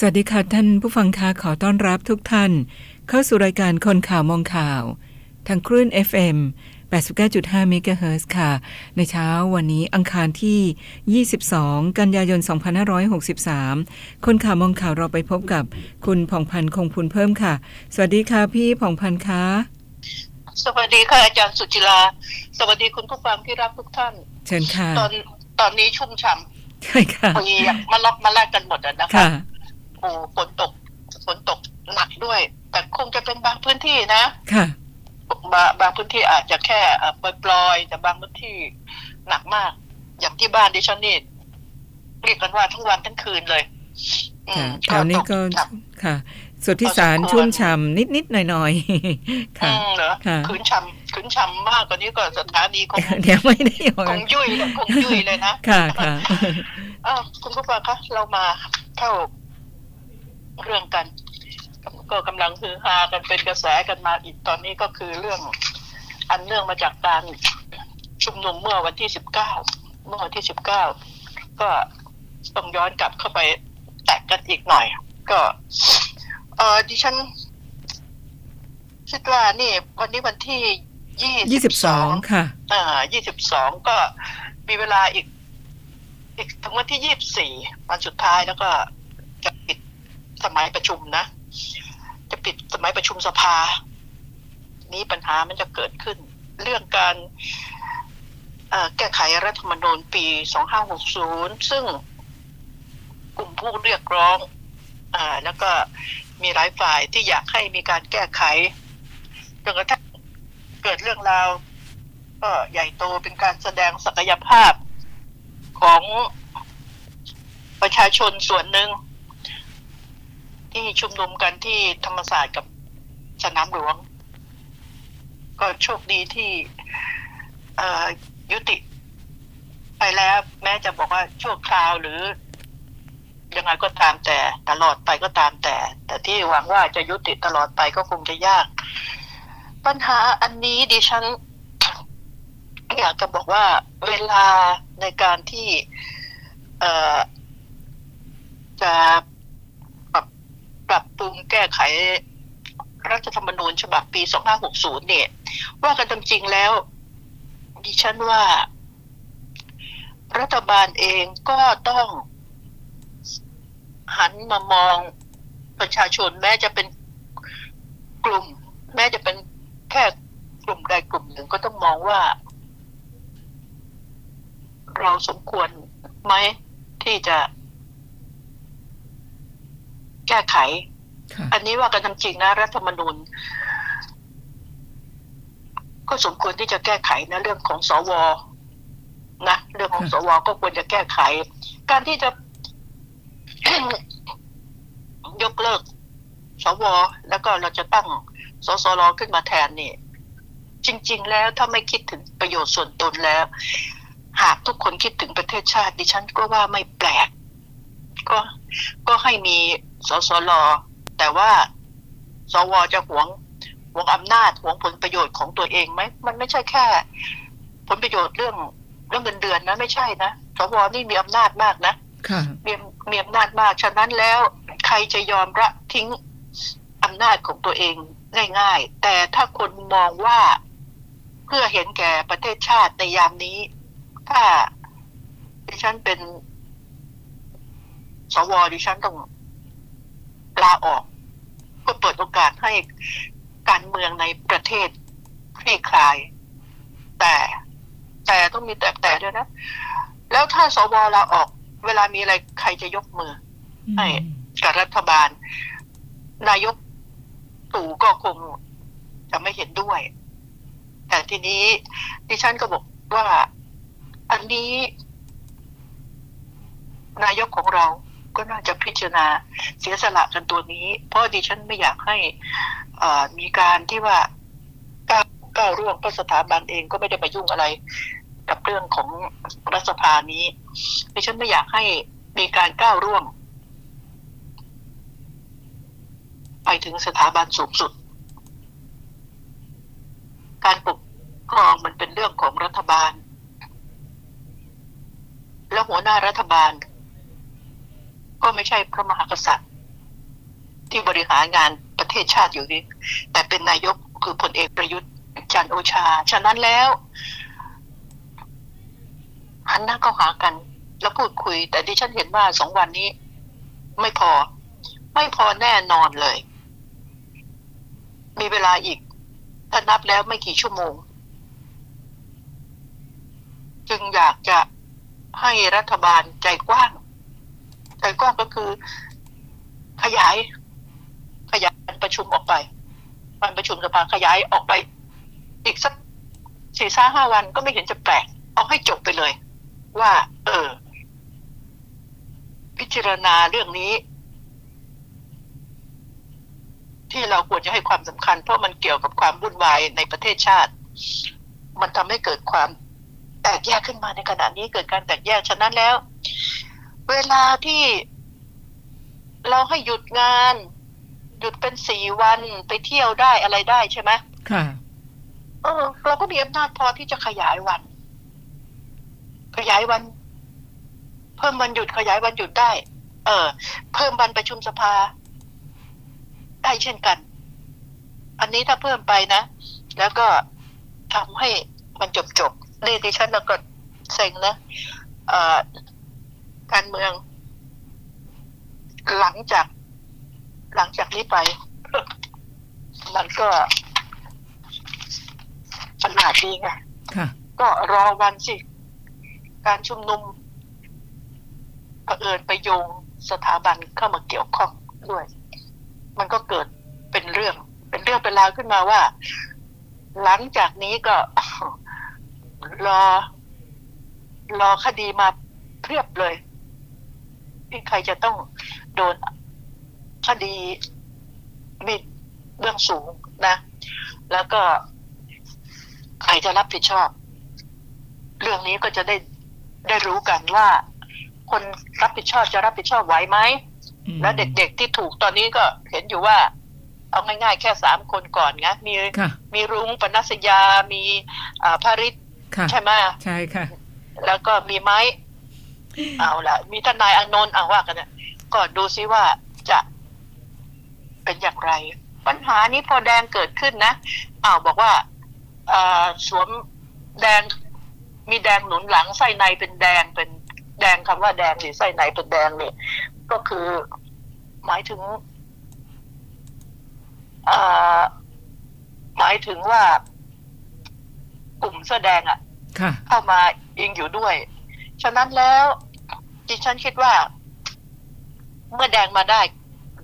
สวัสดีค่ะท่านผู้ฟังคะขอต้อนรับทุกท่าน เข้าสู่รายการคนข่าวมองข่าว ทางคลื่น FM 89.5เมกะเฮิรตซ์ค่ะ ในเช้าวันนี้อังคารที่ 22 กันยายน 2563 คนข่าวมองข่าวเราไปพบกับคุณผ่องพันธ์คงพูนเพิ่มค่ะ สวัสดีค่ะพี่ผ่องพันธ์คะสวัสดีค่ะอาจารย์สุจิลา สวัสดีคุณผู้ฟังที่รักทุกท่าน เชิญค่ะ ตอนตอนนี้ชุ่มฉ่ใช่ค่ะำปีมาล็อกมาแลกกันหมดอะนะคะค่ะ โอ้ฝนตกฝนตกหนักด้วย แต่คงจะเป็นบางพื้นที่นะ ค่ะ บางบางพื้นที่อาจจะแค่เอ่อปลอยๆแต่บางพื้นที่หนักมาก อย่างที่บ้านดิฉันนี่เรียกกันว่าทั้งวันทั้งคืนเลยอืค่ะมแถวนี้ก็ตครับค่ะสุดที่สารพอสมควรชุ่มฉ่ำนิดๆหน่อยๆค่ะอืมเหรอค่ะขืนชำขืนชำมากกว่านี้ก็สถานีคงเดี๋ยวไม่ได้ออกคงยุ่ยเลยคงยุ่ยเลยนะ ค่ะค่ะอ้าวคุณผู้ฟังคะเรามาเข้า เรื่องกัน ก็กำลังฮือฮากันเป็นกระแสกันมาอีกตอนนี้ก็คือเรื่องอันเนื่องมาจากการชุมนุมเมื่อวันที่สิบเก้าเมื่อวันที่สิบเก้าก็ต้องย้อนกลับเข้าไปแตกกันอีกหน่อย ก็เออดิฉันคิดว่านี่ วันนี้วันที่ยี่ยี่สิบสองค่ะอ่ายี่สิบสองก็มีเวลาอีก อีกถึงวันที่ยี่บสี่วันสุดท้ายแล้วก็จะปิด สมัยประชุมนะ จะปิดสมัยประชุมสภา นี้ปัญหามันจะเกิดขึ้น เรื่องการแก้ไขรัฐธรรมนูญปี 2560 ซึ่งกลุ่มผู้เรียกร้องอแล้วก็มีหลายฝ่ายที่อยากให้มีการแก้ไขจนกระทั่งเกิดเรื่องราวก็ใหญ่โตเป็นการแสดงศักยภาพของประชาชนส่วนหนึ่ง ที่ชุมนุมกันที่ธรรมศาสตร์กับสนามหลวง ก็โชคดีที่ยุติ ไปแล้ว แม้จะบอกว่าชั่วคราวหรือ ยังไงก็ตามแต่ตลอดไปก็ตามแต่ แต่ที่หวังว่าจะยุติตลอดไปก็คงจะยาก ปัญหาอันนี้ดิฉันอยากจะบอกว่าเวลาในการที่ เอ่อจะ ปรับปรุงแก้ไขรัฐธรรมนูญฉบับปี 2560 เนี่ย ว่ากันตามจริงแล้ว ดิฉันว่า รัฐบาลเองก็ต้อง หันมามองประชาชนแม้จะเป็นกลุ่ม แม้จะเป็นแค่กลุ่มใดกลุ่มหนึ่งก็ต้องมองว่า เราสมควรไหมที่จะ แก้ไขค่ะอันนี้ว่ากันตามจริงนะรัฐธรรมนูญ ก็สมควรที่จะแก้ไขนะเรื่องของสวนะเรื่องของสวก็ควรจะแก้ไข การที่จะยกเลิกสวแล้วก็เราจะตั้งสสรขึ้นมาแทนนี่ จริง ๆ แล้วถ้าไม่คิดถึงประโยชน์ส่วนตนแล้ว หากทุกคนคิดถึงประเทศชาติดิฉันก็ว่าไม่แปลก ก็ ก็ให้มีสสรแต่ว่าสวจะหวงหวงอำนาจหวงผลประโยชน์ของตัวเองไหมมันไม่ใช่แค่ ผลประโยชน์เรื่องเรื่องเงินเดือนนะไม่ใช่นะสวนี่มีอำนาจมากนะค่ะมีมีอำนาจมากฉะนั้นแล้วใครจะยอมละทิ้งอำนาจของตัวเองง่าย ๆ แต่ถ้าคนมองว่าเพื่อเห็นแก่ประเทศชาติในยามนี้ ถ้าดิฉันเป็น สวดิฉันต้องลาออก เพื่อเปิดโอกาสให้การเมืองในประเทศคลี่คลาย แต่แต่ต้องมีแต่แต่ด้วยนะ แล้วถ้าสวลาออก เวลามีอะไรใครจะยกมือใช่กับรัฐบาล นายกตู่ก็คงจะไม่เห็นด้วย แต่ทีนี้ดิฉันก็บอกว่า อันนี้ นายกของเรา ก็น่าจะพิจารณาเสียสละกันตัวนี้ เพราะดิฉันไม่อยากให้มีการที่ว่าก้าวก้าวร่วงเพราะสถาบันเองก็ไม่ได้มายุ่งอะไร กับเรื่องของรัฐสภานี้ดิฉันไม่อยากให้มีการก้าวร่วง ไปถึงสถาบันสูงสุด การปกครองมันเป็นเรื่องของรัฐบาล และหัวหน้ารัฐบาล ก็ไม่ใช่พระมหากษัตริย์ ที่บริหารงานประเทศชาติอยู่นี่แต่เป็นนายกคือพลเอกประยุทธ์จันโอชา ฉะนั้นแล้วหันหน้าเข้าหากัน แล้วพูดคุย แต่ดิฉันเห็นว่าสองวันนี้ ไม่พอ ไม่พอแน่นอนเลย มีเวลาอีก ถ้านับแล้วไม่กี่ชั่วโมง จึงอยากจะให้รัฐบาลใจกว้าง ใจกว้างก็คือ ขยาย ขยายการประชุมออกไปการประชุมสภาขยายออกไป อีกสักสี่ห้าห้าวันก็ไม่เห็นจะแปลกเอาให้จบไปเลย ว่า เออ พิจารณาเรื่องนี้ ที่เราควรจะให้ความสำคัญ เพราะมันเกี่ยวกับความวุ่นวายในประเทศชาติ มันทำให้เกิดความแตกแยกขึ้นมาในขณะนี้เกิดการแตกแยกฉะนั้นแล้ว เวลาที่เราให้หยุดงาน หยุดเป็นสี่วันไปเที่ยวได้อะไรได้ใช่ไหมค่ะ เออ เราก็มีอำนาจพอที่จะขยายวัน ขยายวัน เพิ่มวันหยุดขยายวันหยุดได้ เออ เพิ่มวันประชุมสภา ได้เช่นกัน อันนี้ถ้าเพิ่มไปนะ แล้วก็ทำให้มันจบจบๆนี่ดิฉันแล้วก็เซ็งนะเอ่อ การเมือง หลังจาก หลังจากนี้ไป มันก็ประหลาดดีไงค่ะก็รอวันสิ การชุมนุมเผอิญไปโยงสถาบันเข้ามาเกี่ยวข้องด้วย มันก็เกิดเป็นเรื่อง เป็นเรื่องเป็นราวขึ้นมาว่า หลังจากนี้ก็รอรอคดีมาเพียบเลยที่ ใครจะต้องโดนคดีหมีเบื้องสูงนะ แล้วก็ใครจะรับผิดชอบ เรื่องนี้ก็จะได้ได้รู้กันว่า คนรับผิดชอบจะรับผิดชอบไหวไหมอืมและเด็กๆที่ถูกตอนนี้ก็เห็นอยู่ว่า เอาง่ายๆ แค่สามคนก่อนไงมีค่ะมีรุ้งปนัสยา มีอ่าภาริศค่ะใช่ไหมใช่ค่ะ แล้วก็มีไม้ เอาละมีทนายอานนท์เอาว่ากันเนี่ยก็ดูซิว่าจะเป็นอย่างไร ปัญหานี้พอแดงเกิดขึ้นนะอ้าวบอกว่าเอ่อสวมแดงมีแดงหนุนหลังไส้ในเป็นแดงเป็นแดงคำว่าแดงหรือไส้ในเป็นแดงเนี่ยก็คือหมายถึงเอ่อหมายถึงว่ากลุ่มเสื้อแดงอะค่ะเข้ามาอิงอยู่ด้วย ฉะนั้นแล้ว ดิฉันคิดว่า เมื่อแดงมาได้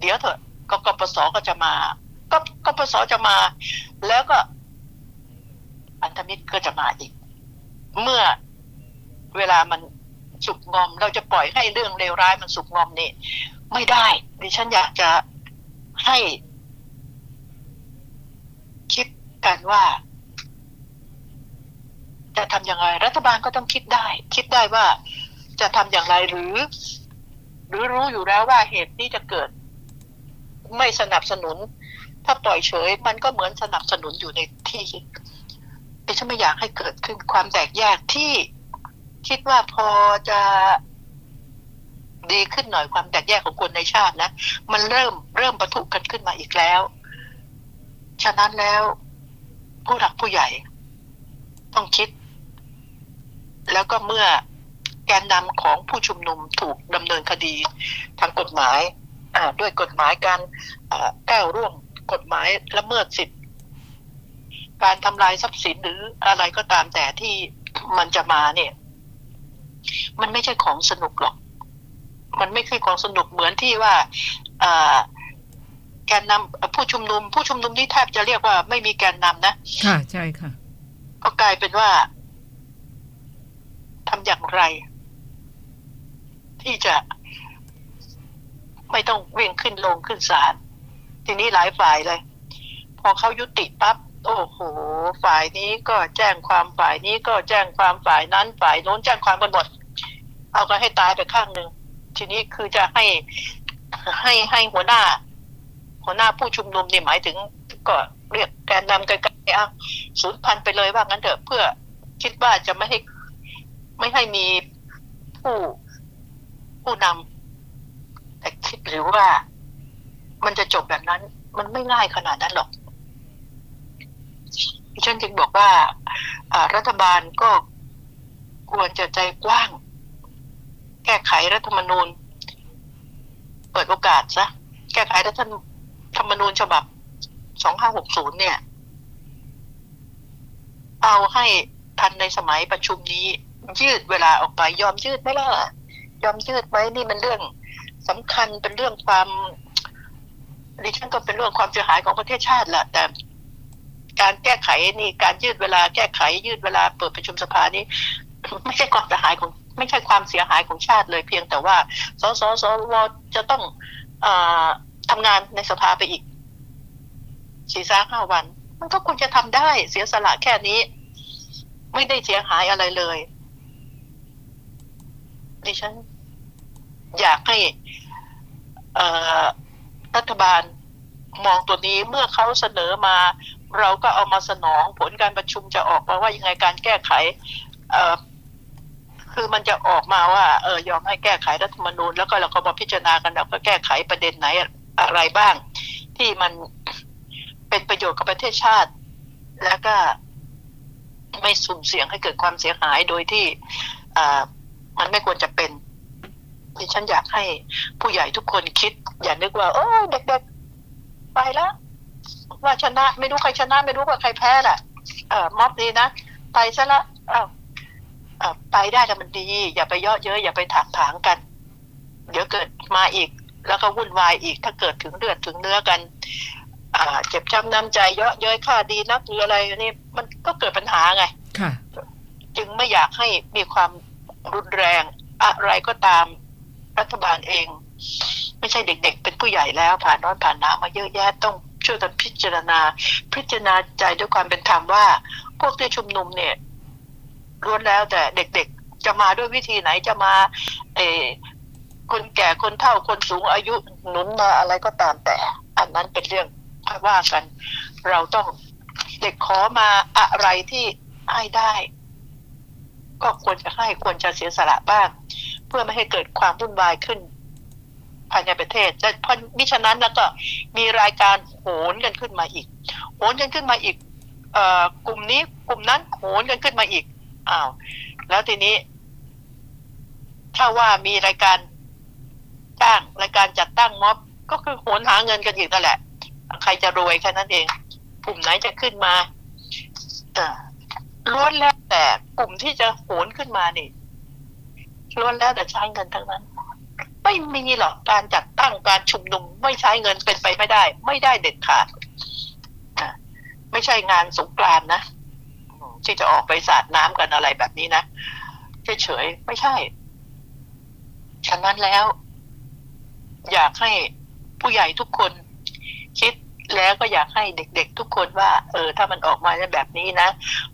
เดี๋ยวเถอะก็กปสก็จะมา ก็กปสจะมา แล้วก็พันธมิตรก็จะมาอีก เมื่อเวลามันสุกงอม เราจะปล่อยให้เรื่องเลวร้ายมันสุกงอมนี่ไม่ได้ ดิฉันอยากจะให้คิดกันว่าจะทำย่างไรรัฐบาลก็ต้องคิดได้ คิดได้ว่า จะทำอย่างไรหรือ หรือรู้อยู่แล้วว่าเหตุนี้จะเกิด ไม่สนับสนุน ถ้าปล่อยเฉย มันก็เหมือนสนับสนุนอยู่ในที่ดิฉันไม่อยากให้เกิดขึ้นความแตกแยกที่คิดว่าพอจะดีขึ้นหน่อยความแตกแยกของคนในชาตินะมันเริ่มเริ่มประทุกันขึ้นมาอีกแล้ว ฉะนั้นแล้วผู้หลักผู้ใหญ่ ต้องคิด แล้วก็เมื่อ แกนนำของผู้ชุมนุมถูกดำเนินคดีทางกฎหมายอ่าด้วยกฎหมายการอ่าก้าวร่วงกฎหมายละเมิดสิทธิการทำลายทรัพย์สินหรืออะไรก็ตามแต่ที่มันจะมาเนี่ย มันไม่ใช่ของสนุกหรอก มันไม่ใช่ของสนุกเหมือนที่ว่าอ่าแกนนำผู้ชุมนุม ผู้ชุมนุมนี่แทบจะเรียกว่าไม่มีแกนนำนะค่ะ ใช่ค่ะ ก็กลายเป็นว่าทำอย่างไร ที่จะไม่ต้องเวิ่งขึ้นลงขึ้นศาลทีนี้หลายฝ่ายเลย พอเขายุติปั๊บโอ้โห ฝ่ายนี้ก็แจ้งความฝ่ายนี้ก็แจ้งความฝ่ายนั้น ฝ่ายโน้นแจ้งความกันหมดเอากันให้ตายไปข้างหนึ่งทีนี้คือจะให้ให้ให้หัวหน้า หัวหน้าผู้ชุมนุมนี่หมายถึง ก็เรียกแกนนำกันกันเอาศูนย์พันไปเลยว่างั้นเถอะเพื่อคิดว่าจะไม่ให้ไม่ให้มีผู้ ผู้นำแต่คิดหรือว่ามันจะจบแบบนั้น มันไม่ง่ายขนาดนั้นหรอกฉันจึงบอกว่ารัฐบาลก็ควรจะใจกว้าง แก้ไขรัฐธรรมนูญ เปิดโอกาสซะแก้ไขรัฐธรรมนูญฉบับ2560เนี่ย เอาให้ทันในสมัยประชุมนี้ ยืดเวลาออกไปยอมยืดไหมล่ะ ยอมยืดไหมนี่มันเรื่องสำคัญเป็นเรื่องความดิฉันก็เป็นเรื่องความเสียหายของประเทศชาติแหละแต่การแก้ไขนี่การยืดเวลาแก้ไขยืดเวลาเปิดประชุมสภานี้ ไม่ใช่ความเสียหายของ ไม่ใช่ความเสียหายของชาติเลยเพียงแต่ว่าสสสวจะต้องอทำงานในสภาไปอีกสี่สาห้าวัน มันก็ควรจะทำได้เสียสละแค่นี้ ไม่ได้เสียหายอะไรเลยดิฉัน อยากให้รัฐบาลมองตัวนี้เมื่อเขาเสนอมา เราก็เอามาสนองผลการประชุมจะออกมาว่ายังไงการแก้ไขคือมันจะออกมาว่าเออยอมให้แก้ไขรัฐธรรมนูญแล้วก็เราก็มาพิจารณากันแล้วก็แก้ไขประเด็นไหนอะไรบ้าง ที่มันเป็นประโยชน์กับประเทศชาติ แล้วก็ไม่สุ่มเสี่ยงให้เกิดความเสียหายโดยที่มันไม่ควรจะเป็น ดิฉันอยากให้ผู้ใหญ่ทุกคนคิด อย่านึกว่า โอ้เด็กๆ ไปแล้วว่าชนะไม่รู้ใครชนะ ไม่รู้ว่าใครแพ้แหละเออม็อบนี้นะ ไปซะละอ้าวไปได้แต่มันดี อย่าไปเยอะเยอะอย่าไปถากถางกัน เดี๋ยวเกิดมาอีก แล้วก็วุ่นวายอีก ถ้าเกิดถึงเลือดถึงเนื้อกันอ่าเจ็บช้ำน้ำใจเยอะเย้ยค่าดีนักหรืออะไรนี่มันก็เกิดปัญหาไงค่ะจึงไม่อยากให้มีความรุนแรงอะไรก็ตาม รัฐบาลเอง ไม่ใช่เด็ก ๆ เป็นผู้ใหญ่แล้ว ผ่านร้อนผ่านหนาวมาเยอะแยะต้องช่วยกันพิจารณา พิจารณาใจด้วยความเป็นธรรมว่า พวกที่ชุมนุมเนี่ยล้วนแล้วแต่เด็กๆ จะมาด้วยวิธีไหนจะมา เอคนแก่คนเฒ่าคนสูงอายุหนุนมาอะไรก็ตามแต่ อันนั้นเป็นเรื่องว่ากัน เราต้องเด็กขอมาอะไรที่ให้ได้ ก็ควรจะให้ควรจะเสียสละบ้าง พื่อไม่ให้เกิดความวุ่นวายขึ้นภายในประเทศแต่พอมิฉะนั้นแล้วก็มีรายการโหนกันขึ้นมาอีก โหนกันขึ้นมาอีกเอกลุ่มนี้กลุ่มนั้นโหนกันขึ้นมาอีกอ้าวแล้วทีนี้ ถ้าว่ามีรายการจ้งรายการจัดตั้งม็อบ ก็คือโหนหาเงินกันอีกนั่นแหละ ใครจะรวยแค่นั้นเอง กลุ่มไหนจะขึ้นมาอล้วนแล้วแต่กลุ่มที่จะโหนขึ้นมานี่ ล้วนแล้วแต่ใช้เงินทั้งนั้น ไม่มีหรอกการจัดตั้งการชุมนุมไม่ใช้เงินเป็นไปไม่ได้ ไม่ได้เด็ดขาดไม่ใช่งานสงกรานนะที่จะออกไปสาดน้ำกันอะไรแบบนี้นะเฉยๆไม่ใช่ ฉะนั้นแล้ว อยากให้ผู้ใหญ่ทุกคน คิดแล้วก็อยากให้เด็กๆทุกคนว่า เออ ถ้ามันออกมาแบบนี้นะ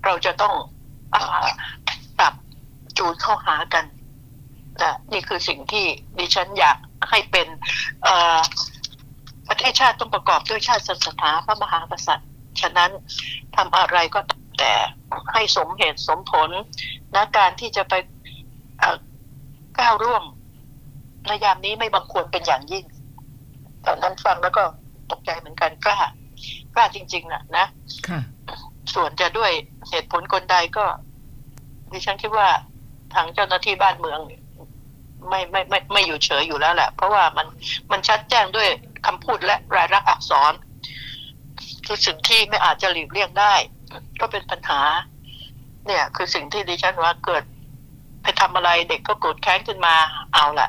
เราจะต้องอปรับจูนเข้าหากัน นะนี่คือสิ่งที่ดิฉันอยากให้เป็นประเทศชาติต้องประกอบด้วยชาติศาสนาพระมหากษัตริย์ ฉะนั้นทำอะไรก็แต่ให้สมเหตุสมผลนะการที่จะไปก้าวร่วมในยามนี้ไม่บังควรเป็นอย่างยิ่ง ตอนนั้นฟังแล้วก็ตกใจเหมือนกันกล้ากล้าจริง ๆนะนะส่วนจะด้วยเหตุผลคนใดก็ดิฉันคิดว่าทางเจ้าหน้าที่บ้านเมือง ไม่ไม่ไม่ไม่อยู่เฉยอยู่แล้วแหละ เพราะว่ามันมันชัดแจ้งด้วยคำพูดและรายลักษณ์อักษรคือสิ่งที่ไม่อาจจะหลีกเลี่ยงได้ ก็เป็นปัญหา เนี่ย คือสิ่งที่ดิฉันว่าเกิดไปทำอะไรเด็กก็โกรธแค้นขึ้นมาเอาละ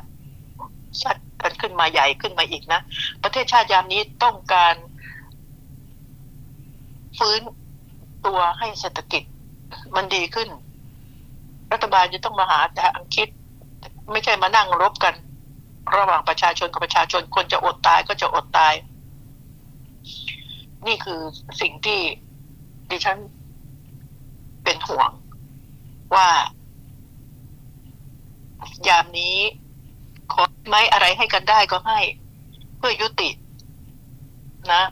ชัดกันขึ้นมาใหญ่ขึ้นมาอีกนะ ประเทศชาติยามนี้ต้องการฟื้นตัวให้เศรษฐกิจมันดีขึ้น รัฐบาลจะต้องมาหาแต่อังกฤษ ไม่ใช่มานั่งรบกัน ระหว่างประชาชนกับประชาชนคนจะอดตายก็จะอดตาย นี่คือสิ่งที่ดิฉันเป็นห่วงว่า ยามนี้ขอไม่อะไรให้กันได้ก็ให้ เพื่อยุติ นะ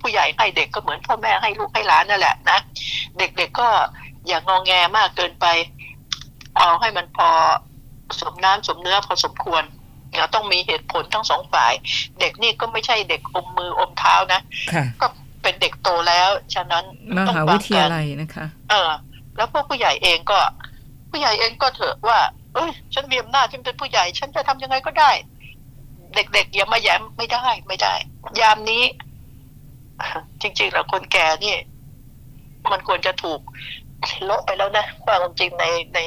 ผู้ใหญ่ให้เด็กก็เหมือนพ่อแม่ให้ลูกให้หลานนั่นแหละนะเด็กๆกก็อย่างงองแงมากเกินไป เอาให้มันพอ สมน้ำสมเนื้อพอสมควรเราต้องมีเหตุผลทั้งสองฝ่าย เด็กนี่ก็ไม่ใช่เด็กอมมืออมเท้านะค่ะก็เป็นเด็กโตแล้ว ฉะนั้นมต้องหาวิทยาลัยนะคะ เออ แล้วพวกผู้ใหญ่เองก็ ผู้ใหญ่เองก็เถอะว่า เอ้ย ฉันมีอำนาจฉันเป็นผู้ใหญ่ ฉันจะทำยังไงก็ได้ เด็กๆอย่ามาแย้มไม่ได้ไม่ได้ ยามนี้ จริงๆแล้วคนแก่นี่ มันควรจะถูก ลบไปแล้วนะความจริงในใน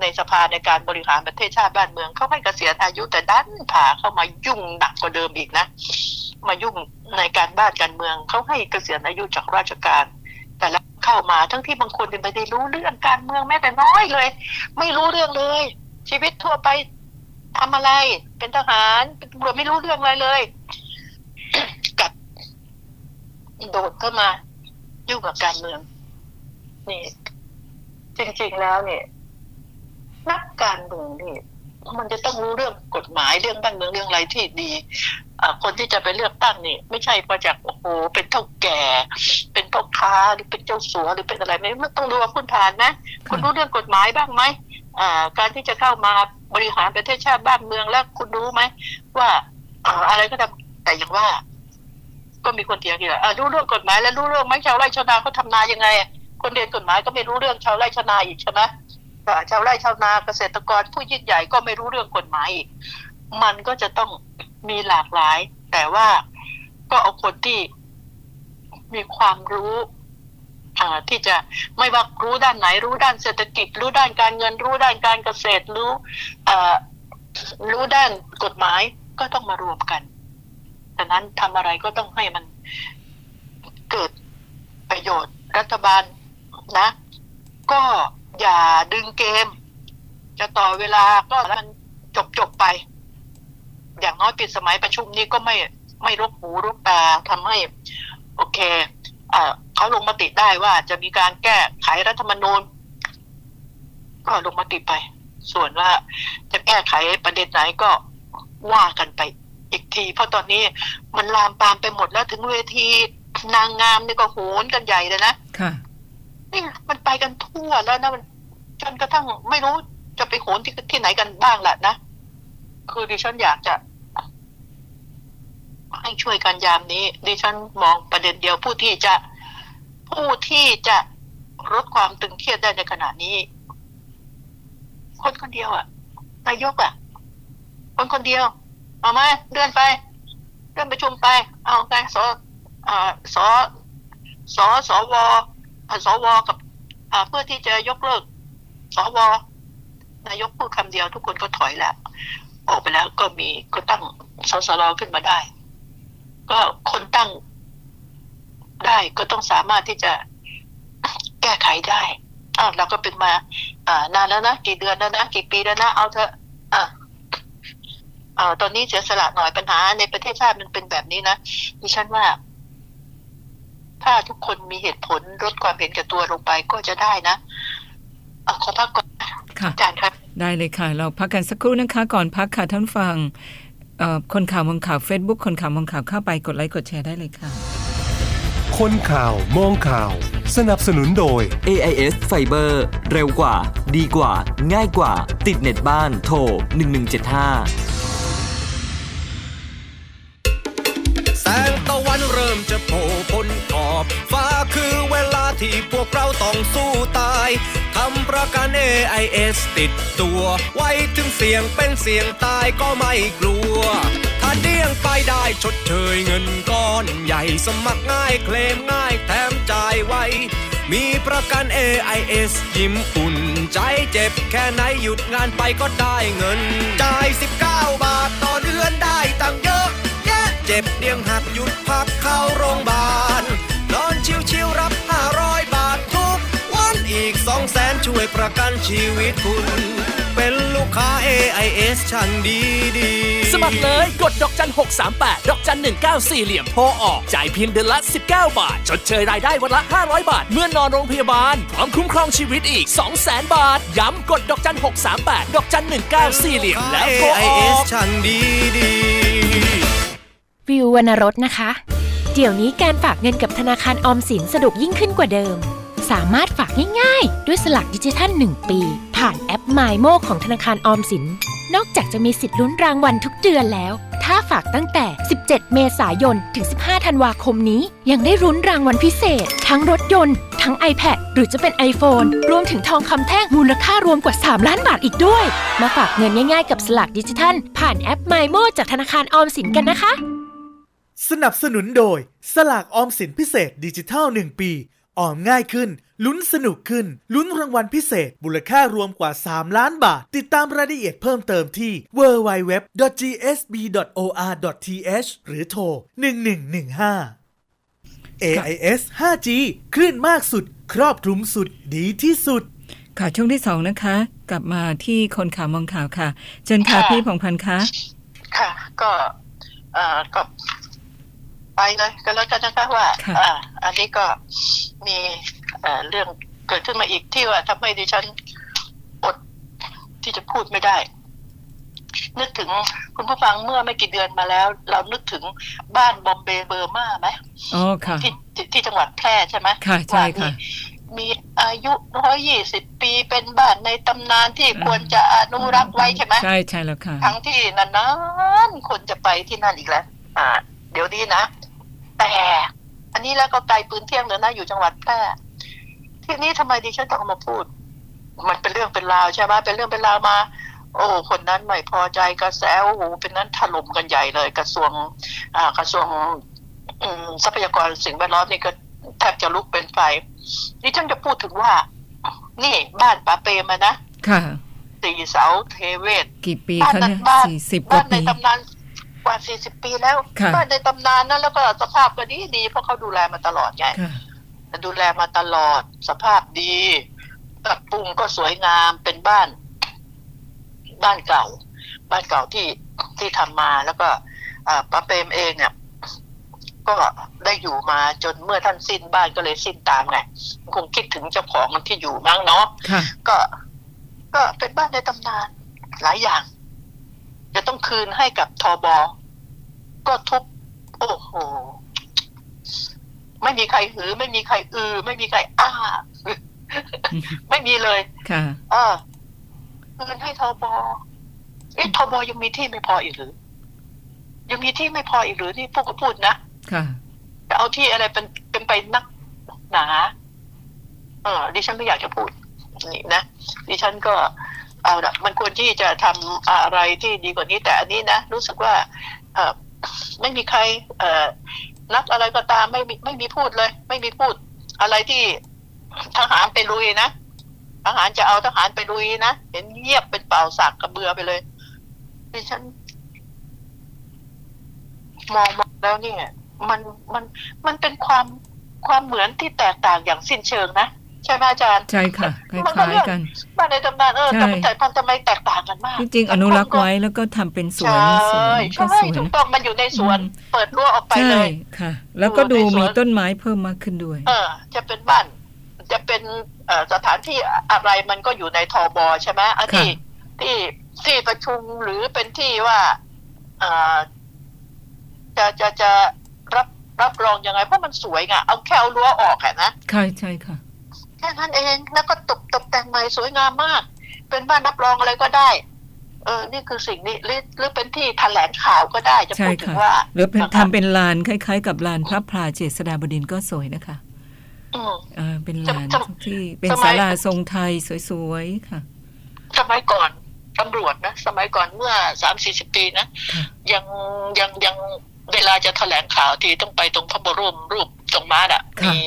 ในสภาในการบริหารประเทศชาติบ้านเมืองเขาให้เกษียณอายุแต่ดันผ่าเข้ามายุ่งหนักกว่าเดิมอีกนะ มายุ่งในการบ้านการเมืองเขาให้เกษียณอายุจากราชการ แต่แล้วเข้ามาทั้งที่บางคนไม่ได้รู้เรื่องการเมืองแม้แต่น้อยเลย ไม่รู้เรื่องเลย ชีวิตทั่วไปทำอะไร เป็นทหารเป็นตำรวจไม่รู้เรื่องอะไรเลยกับโดดเข้ามายุ่งกับการเมือง นี่ จริง ๆแล้วเนี่ย นักการเมืองนี่มันจะต้องรู้เรื่องกฎหมายเรื่องบ้านเมืองเรื่องอะไรที่ดีอ่าคนที่จะไปเลือกตั้งนี่ ไม่ใช่มาจากโอ้โหเป็นเท่าแก่ เป็นพ่อค้าหรือเป็นเจ้าสัวหรือเป็นอะไรไม่ไม่ต้องดูว่าคุณผ่านนะคุณรู้เรื่องกฎหมายบ้างไหมอ่าการที่จะเข้ามาบริหารประเทศชาติบ้านเมืองแล้วคุณรู้ไหมว่าอ่าอะไรก็ทำแต่อย่างว่า ก็มีคนเถียงอีกแหละอ่ารู้เรื่องกฎหมายแล้วรู้เรื่องไหมชาวไร่ชาวนาเขาทำนายังไงอะ คนเรียนกฎหมายก็ไม่รู้เรื่องชาวไร่ชาวนาอีกใช่ไหมอ่ชาวไร่ชาวนาเกษตรกรผู้ยิ่งใหญ่ก็ไม่รู้เรื่องกฎหมายอีก มันก็จะต้องมีหลากหลาย แต่ว่าก็เอาคนที่มีความรู้ที่จะไม่ว่ารู้ด้านไหน รู้ด้านเศรษฐกิจ รู้ด้านการเงิน รู้ด้านการเกษตรรู้รู้ด้านกฎหมายก็ต้องมารวมกันดังนั้นทำอะไรก็ต้องให้มันเกิดประโยชน์รัฐบาล นะ ก็อย่าดึงเกม จะต่อเวลาก็แล้วมันจบจบไป อย่างน้อยปิดสมัยประชุมนี้ก็ไม่ไม่รบหูรบตาทำให้ โอเคเอ่อเขาลงมติได้ว่าจะมีการแก้ไขรัฐธรรมนูญก็ลงมติไป ส่วนว่าจะแก้ไขประเด็นไหนก็ว่ากันไปอีกที เพราะตอนนี้มันลามปามไปหมดแล้วถึงเวทีนางงามนี่ก็โหนกันใหญ่เลยนะ ค่ะ นี่มันไปกันทั่วแล้วนะมันจนกระทั่งไม่รู้จะไปโหนที่ที่ไหนกันบ้างแหละนะคือดิฉันอยากจะให้ช่วยกันยามนี้ ดิฉันมองประเด็นเดียวผู้ที่จะผู้ที่จะลดความตึงเครียดได้ในขณะนี้ คนคนเดียวอะนายกอะคนคนเดียวเอาไหมเลื่อนไปเลื่อนประชุมไป เอาไงสอ่าสสสวอ สวกับเพื่อที่จะยกเลิกสวนายกพูดคำเดียวทุกคนก็ถอยแล้วออกไปแล้วก็มีก็ตั้งสสรขึ้นมาได้ ก็คนตั้งได้ก็ต้องสามารถที่จะแก้ไขได้อ้าวเราก็เป็นมาอ่านานแล้วนะกี่เดือนแล้วนะกี่ปีแล้วนะเอาเถอะอะอ่าตอนนี้เสียสละหน่อยปัญหาในประเทศชาติมันเป็นแบบนี้นะดิฉันว่า ถ้าทุกคนมีเหตุผลลดความเห็นแก่ตัวลงไปก็จะได้นะอะขอพักก่อนค่ะอาจารย์ครับได้เลยค่ะ เราพักกันสักครู่นะคะ ก่อนพักค่ะท่านฟังเอ่อคนข่าวมองข่าว Facebook คนข่าวมองข่าวเข้าไปกดไลค์กดแชร์ได้เลยค่ะ คนข่าวมองข่าว สนับสนุนโดย AIS Fiber เร็วกว่า ดีกว่า ง่ายกว่า ติดเน็ตบ้านโทร1175 เราต้องสู้ตาย ทำประกัน AIS ติดตัว ไว้ถึงเสียงเป็นเสียงตายก็ไม่กลัว ถ้าเดี้ยงไปได้ชดเชยเงินก้อนใหญ่สมัครง่ายเคลมง่ายแถมจ่ายไวมีประกัน AIS ยิ้มอุ่น ใจเจ็บแค่ไหนหยุดงานไปก็ได้เงิน จ่าย 19 บาทต่อเดือนได้ตังเยอะ แยะเจ็บเดียงหักหยุดพักเข้าโรงพยาบาล ช่วยประกันชีวิตคุณ เป็นลูกค้า AIS ช่างดีดีๆสมัครเลยกดดอกจัน 638 ดอกจัน 194 เหลี่ยมโทรออก จ่ายเพียงเดือนละ 19 บาท ชดเชยรายได้วันละ 500 บาท เมื่อนอนโรงพยาบาล พร้อมคุ้มครองชีวิตอีก 200,000 บาท ย้ำกดดอกจัน 638 ดอกจัน 194 เหลี่ยมแล้วโทรออ AIS กช่างดีดีวิววรรณรสนะคะ เดี๋ยวนี้การฝากเงินกับธนาคารออมสินสะดวกยิ่งขึ้นกว่าเดิม สามารถฝากง่ายๆ ด้วยสลักดิจิทัล 1 ปี ผ่านแอป m y m o ของธนาคารออมสิน นอกจากจะมีสิทธิ์ลุ้นรางวัลทุกเดือนแล้ว ถ้าฝากตั้งแต่ 17 เมษายน ถึง 15 ธันวาคมนี้ ยังได้รุ้นรางวัลพิเศษ ทั้งรถยนต์ ทั้ง iPad หรือจะเป็น iPhone รวมถึงทองคำแท่งมูลค่ารวมกว่า 3 ล้านบาทอีกด้วย มาฝากเงินง่ายๆ กับสลากดิจิทัล ผ่านแอป MyMo จากธนาคารออมสินกันนะคะ สนับสนุนโดย สลากออมสินพิเศษดิจิทัล 1 ปี ออมง่ายขึ้น ลุ้นสนุกขึ้น ลุ้นรางวัลพิเศษมูลค่ารวมกว่า 3 ล้านบาท ติดตามรายละเอียดเพิ่มเติมที่ www.gsb.or.th หรือโทร 1115 AIS 5G คลื่นมากสุด ครอบคลุมสุดดีที่สุด ค่ะช่วงที่สองนะคะ กลับมาที่คนข่าวมองข่าวค่ะ เชิญค่ะค่ะพี่ผ่องพันธ์คะ ค่ะ ก็เอ่อก็ ไปเลยก็แล้วกันนะคะว่าค่ะอ่า อันนี้ก็มีเอ่อเรื่องเกิดขึ้นมาอีกที่ว่าทำให้ดิฉันอดที่จะพูดไม่ได้ นึกถึงคุณผู้ฟังเมื่อไม่กี่เดือนมาแล้ว เรานึกถึงบ้านบอมเบย์เบอร์มาไหมอ๋อค่ะที่ที่ที่จังหวัดแพร่ใช่ไหมค่ะใช่ค่ะว่ามีมีอายุร้อยยี่สิบปีเป็นบ้านในตำนานที่ควรจะอนุรักษ์ไว้ใช่ไหมใช่ใช่แล้วค่ะ ทั้งที่นานๆคนจะไปที่นั่นอีกแล้ว อ่า เดี๋ยวนี้นะ แต่อันนี้แล้วก็ไกลปืนเที่ยงเลยนะอยู่จังหวัดแพร่ทีนี้ทำไมดิฉันต้องเอามาพูด มันเป็นเรื่องเป็นราวใช่ไหมเป็นเรื่องเป็นราวมา โอ้คนนั้นไม่พอใจกระแสโอ้โหเป็นนั้นถล่มกันใหญ่เลย กระทรวงอ่ากระทรวงอืมทรัพยากรสิ่งแวดล้อมนี่ก็แทบจะลุกเป็นไฟดิฉันจะพูดถึงว่า นี่บ้านป๋าเปรมานะค่ะสี่เสาเทเวศกี่ปีบ้านคะนั้เนี่นยบ้านสี่สิบกบ้าว่านในปีตำนาน กว่าสี่สิบปีแล้วค่ะบ้านในตำนานนั้นแล้วก็สภาพก็ดีดีเพราะเขาดูแลมาตลอดไงค่ะดูแลมาตลอดสภาพดีปรับปรุงก็สวยงามเป็นบ้าน บ้านเก่า บ้านเก่าที่ที่ทำมาแล้วก็อ่าป้าเปรมเองเนี่ยก็ได้อยู่มาจนเมื่อท่านสิ้นบ้านก็เลยสิ้นตามไงคงคิดถึงเจ้าของมันที่อยู่มั้งเนาะค่ะก็ ก็เป็นบ้านในตำนาน หลายอย่าง จะต้องคืนให้กับทอบอก็ทุบโอ้โห ไม่มีใครหือ ไม่มีใครอือ ไม่มีใคร อ้า ไม่มีเลย ค่ะเออคืนให้ทอบอเอ๊ะทอบอยังมีที่ไม่พออีกหรือ ยังมีที่ไม่พออีกหรือนี่พวกก็พูดนะค่ะจะเอาที่อะไรเป็นเป็นไปนักหนา เออดิฉันไม่อยากจะพูดนี่นะดิฉันก็ เอาละมันควรที่จะทำอะไรที่ดีกว่านี้แต่อันนี้นะรู้สึกว่าไม่มีใครนักอะไรก็ตามไม่มีไม่มีพูดเลย ไม่มีพูดอะไรที่ทหารไปลุยนะทหารจะเอาทหารไปลุยนะเห็นเงียบเป็นเป่าสักกระเบือไปเลยดิฉันมองมองแล้วเนี่ย มันมันมันเป็นความความเหมือนที่แตกต่างอย่างสิ้นเชิงนะ ใช่ไหมอาจารย์ ใช่ค่ะคมันก็ล้ายเรื่องๆกันบ้านในตำนานเออใช่แต่มันแต่พันธุ์ทำไมแตกต่างกันมากที่จริงอนุรักษ์ไว้แล้วก็ทำเป็นสวนใช่สวนก็ใช่สวยถูกนะต้องมันอยู่ในสวนอืมเปิดรั้วออกไปใช่เลยค่ะ แล้วก็ดูอยู่ในสวนมีต้นไม้เพิ่มมากขึ้นด้วย เออ จะเป็นบ้าน จะเป็นเอ่อสถานที่อะไรมันก็อยู่ในทอบอใช่ไหมอันที่ค่ะที่ที่ประชุมหรือเป็นที่ว่าเอ่อจะจะจะรับรับรองยังไงเพราะมันสวยไงเอาแค่เอารั้วออกอะนะใช่ใช่ค่ะ แค่นั้นเองแล้วก็ตกตกแต่งใหม่สวยงามมาก เป็นบ้านรับรองอะไรก็ได้ เออ นี่คือสิ่งนี้หรือหรือเป็นที่แถลงข่าวก็ได้จะใช่พูดถึงค่ะว่าหรือเป็นนะคะทำเป็นลานคล้าย ๆ กับลานพระพลาเจษฎาบดินทร์ก็สวยนะคะอืมเออเป็นลานจะที่เป็นสมัยศาลาทรงไทยสวยๆค่ะ สมัยก่อนตำรวจนะสมัยก่อนเมื่อสามสี่สิบปีนะค่ะยังยังยังเวลาจะแถลงข่าวทีต้องไปตรงพระบรมรูปตรงม้าอะค่ะมี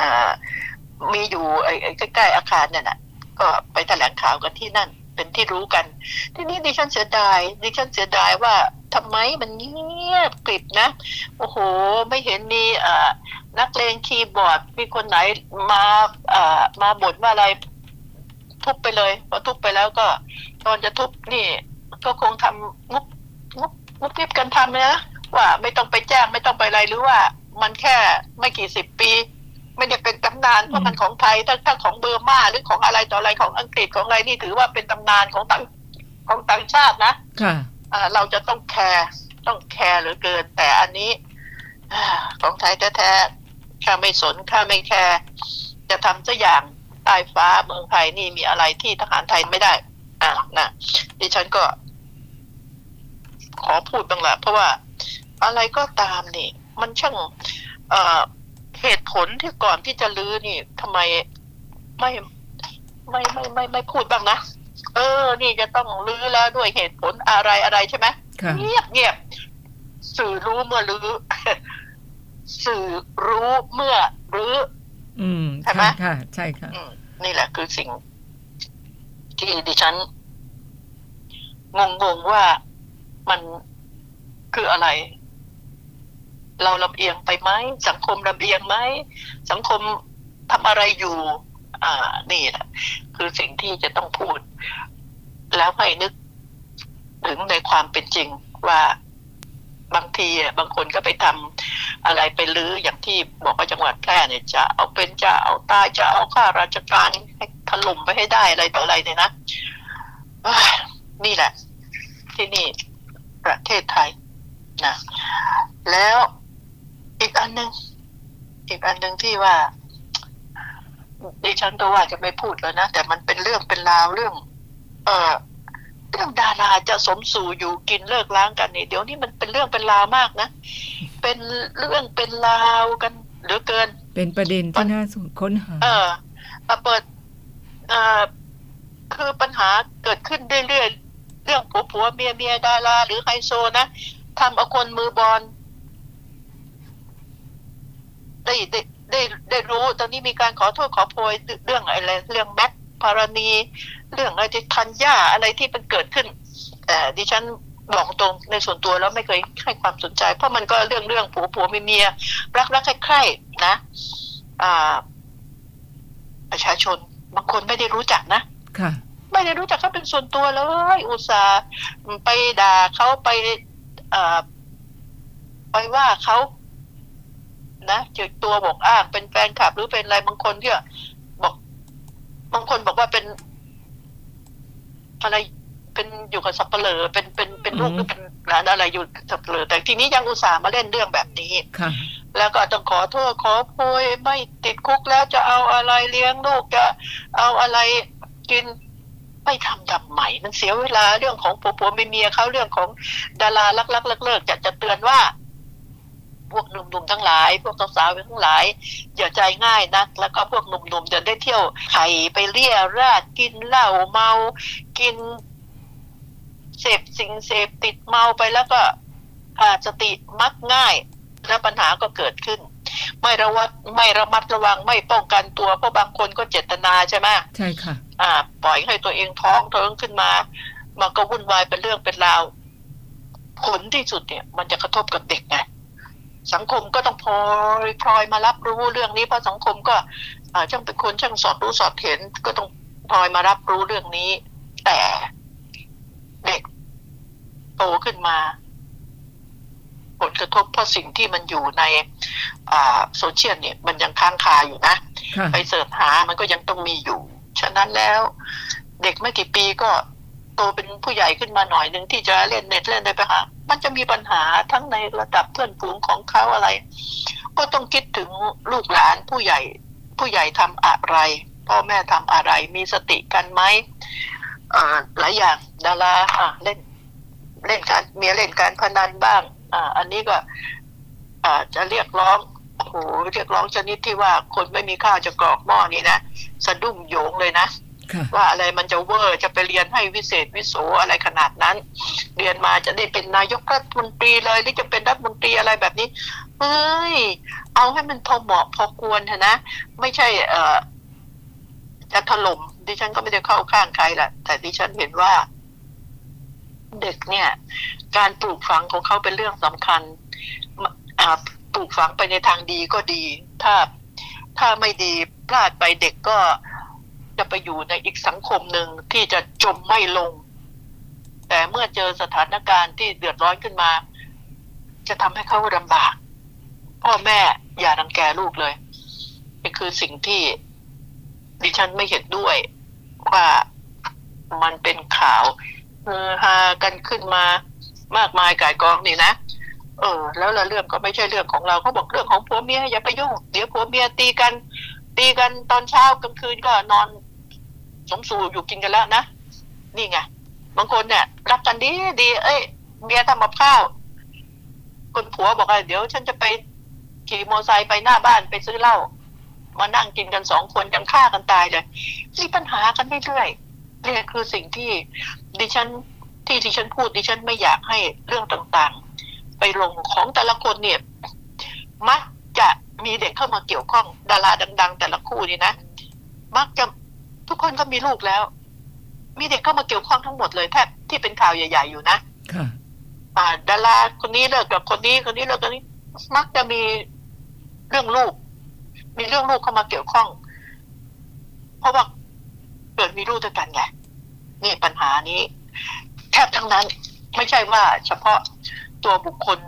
อ่า มีอยู่ไอ้ใกล้ๆอาคารเนี่ยนะก็ไปแถลงข่าวกันที่นั่น เป็นที่รู้กัน ทีนี้ดิฉันเสียดายดิฉันเสียดายว่าทำไมมันเงียบกริบนะ โอ้โห ไม่เห็นมีอนักเลงคีย์บอร์ด มีคนไหนมาอมาบ่นว่าอะไร ทุบไปเลยพอทุบไปแล้วก็ ตอนจะทุบนี่ ก็คงทำงุบงุบงุบงิบกันทำนะว่าไม่ต้องไปแจ้งไม่ต้องไปอะไรหรือว่า มันแค่ไม่กี่สิบปี ไม่ได้เป็นตำนานเพราะมันของไทยถ้าถ้าของ Burma หรือของอะไรต่ออะไรของอังกฤษของอะไรนี่ถือว่าเป็นตำนานของต่างของต่างชาตินะค่ะอ่าเราจะต้องแคร์ต้องแคร์เหลือเกิน แต่อันนี้อ่าของไทยแท้ๆข้าไม่สนข้าไม่แคร์จะทำสักอย่างใต้ฟ้าเมืองไทยนี่มีอะไรที่ทหารไทยไม่ได้ อะนะดิฉันก็ ขอพูดบ้างละเพราะว่าอะไรก็ตามนี่ มันช่างเอ่อ เหตุผลที่ก่อนที่จะลื้อนี่ทำไมไม่ไม่ไม่ไม่ไม่พูดบ้างนะเออ นี่จะต้องลื้อแล้วด้วยเหตุผลอะไรอะไรใช่ไหมค่ะเงียบเงียบสื่อรู้เมื่อลื้อสื่อรู้เมื่อรื้ออืมใช่ไหมค่ะค่ะใช่ค่ะอืมนี่แหละคือสิ่ง ที่ดิฉันงงๆว่ามันคืออะไร เราลำเอียงไปไหมสังคมลำเอียงไหมสังคมทำอะไรอยู่ อ่า นี่แหละคือสิ่งที่จะต้องพูด แล้วให้นึกถึงในความเป็นจริงว่าบางทีอะบางคนก็ไปทำอะไรไปลื้ออย่างที่บอกว่าจังหวัดแพร่เนี่ยจะเอาเป็นจะเอาตายจะเอาข้าราชการให้ถล่มไปให้ได้อะไรต่ออะไรเนี่ยนะนี่แหละ ที่นี่ประเทศไทยนะแล้ว อีกอันหนึ่งอีกอันหนึ่งที่ว่าดิฉันก็ว่าจะไม่พูดแล้วนะ แต่มันเป็นเรื่องเป็นราวเรื่อง เออเรื่องดาราจะสมสู่อยู่กินเลิกล้างกันนี่เดี๋ยวนี้มันเป็นเรื่องเป็นราวมากนะ เป็นเรื่องเป็นราวกันเหลือเกิน เป็นประเด็นที่น่าสนค้นหา เออมาเปิดเอ่อคือปัญหาเกิดขึ้นเรื่อยๆเรื่องผัวผัวเมียเมียดาราหรือไฮโซนะทำเอาคนมือบอล ได้ได้ได้ได้รู้ ตอนนี้มีการขอโทษขอโพยเรื่องอะไรเรื่องแบ็คพารณีเรื่องอะไรที่ทันย่าอะไรที่มันเกิดขึ้นแต่ดิฉันบอกตรงในส่วนตัวแล้วไม่เคยให้ความสนใจ เพราะมันก็เรื่องเรื่องผัวผัวเมียเมียรักรักใคร่ๆนะอ่าประชาชนบางคนไม่ได้รู้จักนะค่ะ ไม่ได้รู้จักเขาเป็นส่วนตัวเลย อุตส่าห์ไปด่าเขาไปเอ่อไปว่าเขา นะเจอตัวบอกอ้างเป็นแฟนคลับหรือเป็นอะไรบางคนที่บอก บางคนบอกว่าเป็น อะไรเป็นอยู่กับสับเปลือเป็นเป็นเป็นลูกอืมหรือเป็นหลานอะไรอยู่กับสับเปลือแต่ทีนี้ยังอุตส่าห์มาเล่นเรื่องแบบนี้ค่ะแล้วก็ต้องขอโทษขอโพยไม่ติดคุกแล้วจะเอาอะไรเลี้ยงลูกจะเอาอะไรกินไม่ทำทำไมมันเสียเวลาเรื่องของผัวผัวเมียเมียเขาเรื่องของดาราลักลักเลิกเลิกจะจะเตือนว่า พวกหนุ่มๆทั้งหลาย พวกสาวๆทั้งหลายอย่าใจง่ายนักแล้วก็พวกหนุ่มๆจะได้เที่ยวไข่ไปเลี่ยราดกินเหล้าเมา กิน เสพสิ่งเสพติดเมาไปแล้วก็ขาดสติมักง่าย แล้วปัญหาก็เกิดขึ้น ไม่ระวัดไม่ระมัดระวังไม่ป้องกันตัวเพราะบางคนก็เจตนาใช่ไหมใช่ค่ะ อ่า ปล่อยให้ตัวเองท้องเทิงขึ้นมามันก็วุ่นวายเป็นเรื่องเป็นราวผลที่สุดเนี่ย มันจะกระทบกับเด็กไง สังคมก็ต้องพลอยพลอยมารับรู้เรื่องนี้เพราะสังคมก็อ่าช่างเป็นคนช่างสอดรู้สอดเห็น ก็ต้องพลอยมารับรู้เรื่องนี้ แต่เด็กโตขึ้นมา ผลกระทบเพราะสิ่งที่มันอยู่ในอ่าโซเชียลเนี่ย มันยังค้างคาอยู่นะค่ะไปเสิร์ชหามันก็ยังต้องมีอยู่ ฉะนั้นแล้ว เด็กไม่กี่ปีก็โตเป็นผู้ใหญ่ขึ้นมาหน่อยหนึ่งที่จะเล่นเน็ตเล่นได้ไปหา มันจะมีปัญหาทั้งในระดับเพื่อนฝูงของเขาอะไร ก็ต้องคิดถึงลูกหลานผู้ใหญ่ ผู้ใหญ่ทำอะไร พ่อแม่ทำอะไรมีสติกันไหมหลายอย่างดาราเล่น เล่นการเมียเล่นการพนันบ้างอ่าอันนี้ก็จะเรียกร้องโอ้โหเรียกร้องชนิดที่ว่าคนไม่มีข้าวจะกรอกหม้อนี่นะสะดุ้งโยงเลยนะ ว่าอะไรมันจะเวอร์จะไปเรียนให้วิเศษวิโสอะไรขนาดนั้น เรียนมาจะได้เป็นนายกรัฐมนตรีเลยหรือจะเป็นรัฐมนตรีอะไรแบบนี้เฮ้ยเอาให้มันพอเหมาะพอควรเถอะนะ ไม่ใช่เออจะถล่มดิฉันก็ไม่ได้เข้าข้างใครแหละแต่ดิฉันเห็นว่า เด็กเนี่ย การปลูกฝังของเขาเป็นเรื่องสำคัญปลูกฝังไปในทางดีก็ดี ถ้าถ้าไม่ดีพลาดไปเด็กก็ จะไปอยู่ในอีกสังคมหนึ่งที่จะจมไม่ลง แต่เมื่อเจอสถานการณ์ที่เดือดร้อนขึ้นมา จะทำให้เขาลำบาก พ่อแม่อย่ารังแกลูกเลยนี่คือสิ่งที่ดิฉันไม่เห็นด้วยว่ามันเป็นข่าวเฮอฮากันขึ้นมามากมายกายกองนี่นะเออ แล้วละเรื่องก็ไม่ใช่เรื่องของเราเขาบอกเรื่องของผัวเมียอย่าไปยุ่ง เดี๋ยวผัวเมียตีกัน ตีกันตอนเช้ากลางคืนก็นอน สมสู่อยู่กินกันแล้วนะนี่ไงบางคนเนี่ยรักกันดีดี เอ้ยเมียทำกับข้าวคนผัวบอกว่าเดี๋ยว ฉันจะไปขี่มอเตอร์ไซค์ไปหน้าบ้านไปซื้อเหล้ามานั่งกินกันสองคนยังฆ่ากันตายเลยมีปัญหากันเรื่อยๆนี่คือสิ่งที่ดิฉันที่ดิฉันพูดดิฉันไม่อยากให้เรื่องต่างๆ ไปลงของแต่ละคนเนี่ยมักจะมีเด็กเข้ามาเกี่ยวข้องดาราดัง ๆ แต่ละคู่นี่นะ มักจะ ทุกคนก็มีลูกแล้ว มีเด็กเข้ามาเกี่ยวข้องทั้งหมดเลยแทบที่เป็นข่าวใหญ่ ๆ อยู่นะค่ะอ่าดาราคนนี้เลิกกับคนนี้คนนี้เลิกกับคนนี้ มักจะมีเรื่องลูก มีเรื่องลูกเข้ามาเกี่ยวข้อง เพราะว่าเกิดมีลูกด้วยกันไงนี่ปัญหานี้ แทบทั้งนั้น ไม่ใช่ว่า เฉพาะตัวบุคคล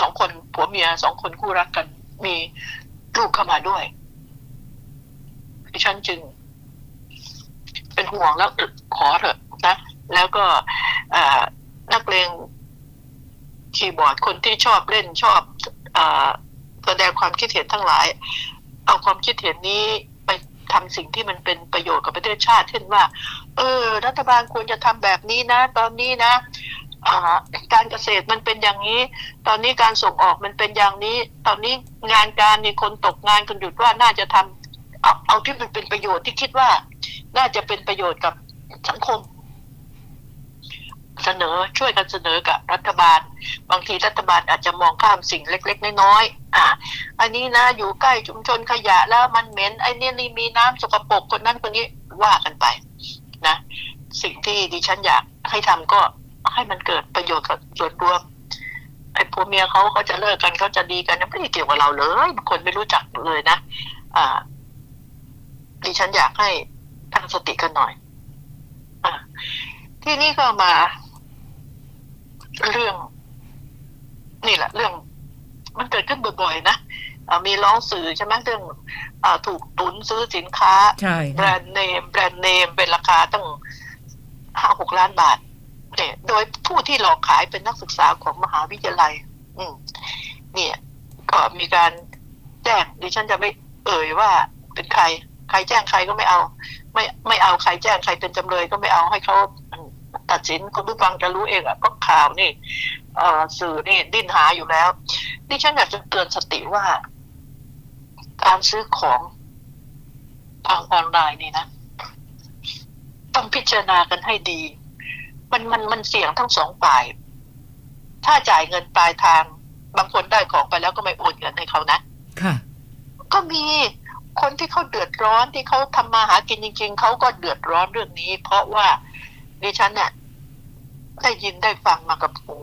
สองคนผัวเมียสองคนคู่รักกัน มีลูกเข้ามาด้วยดิฉันจึง เป็นห่วงแล้วขอเถอะนะ แล้วก็นักเลงคีย์บอร์ดคนที่ชอบเล่นชอบอแสดงความคิดเห็นทั้งหลาย เอาความคิดเห็นนี้ไปทำสิ่งที่มันเป็นประโยชน์กับประเทศชาติ เช่นว่า เออ รัฐบาลควรจะทำแบบนี้นะ ตอนนี้นะการเกษตรมันเป็นอย่างนี้ ตอนนี้การส่งออกมันเป็นอย่างนี้ ตอนนี้งานการมีคนตกงานคนหยุดว่าน่าจะทำเอาเอาที่มันเป็นประโยชน์ที่คิดว่า น่าจะเป็นประโยชน์กับสังคม เสนอช่วยกันเสนอกับรัฐบาล บางทีรัฐบาลอาจจะมองข้ามสิ่งเล็ก ๆ น้อยๆอ่า อันนี้นะอยู่ใกล้ชุมชนขยะแล้วมันเหม็นไอ้นี่นี่มีน้ำสกปรกคนนั้นคนนี้ว่ากันไป นะ สิ่งที่ดิฉันอยากให้ทำก็ให้มันเกิดประโยชน์กับส่วนรวมไอ้ผัวเมียเขาเขาจะเลิกกันเขาจะดีกันไม่ได้เกี่ยวกับเราเลยบางคนไม่รู้จักเลยนะ อ่าดิฉันอยากให้ ตั้งสติกันหน่อยอ่าที่นี่ก็มา เรื่อง นี่แหละ เรื่อง มันเกิดขึ้นบ่อยๆนะอ่ามีร้องสื่อใช่ไหมเรื่องอาถูกตุนซื้อสินค้าใช่แบรค่ะนด์เนมแบรนด์เนมเป็นราคาตั้งห้าหกล้านบาทเนี่ยโดยผู้ที่หลอกขายเป็นนักศึกษาของมหาวิทยาลัย อืม เนี่ย ก็มีการแจ้งดิฉันจะไม่เอ่ยว่าเป็นใคร ใครแจ้งใครก็ไม่เอา ไม่ไม่เอาใครแจ้งใครเป็นจำเลยก็ไม่เอาให้เขาตัดสินคุณผู้ฟังจะรู้เองอะเพราะข่าวนี่เอ่อสื่อนี่ดิ้นหาอยู่แล้วดิฉันอยากจะเตือนสติว่า การซื้อของทางออนไลน์นี่นะ ต้องพิจารณากันให้ดี มันมันมันเสี่ยงทั้งสองฝ่าย ถ้าจ่ายเงินปลายทาง บางคนได้ของไปแล้วก็ไม่โอนเงินให้เขานะ ค่ะ ก็มี คนที่เขาเดือดร้อนที่เขาทำมาหากินจริง ๆเขาก็เดือดร้อนเรื่องนี้ เพราะว่าดิฉันเนี่ยได้ยินได้ฟังมากับหู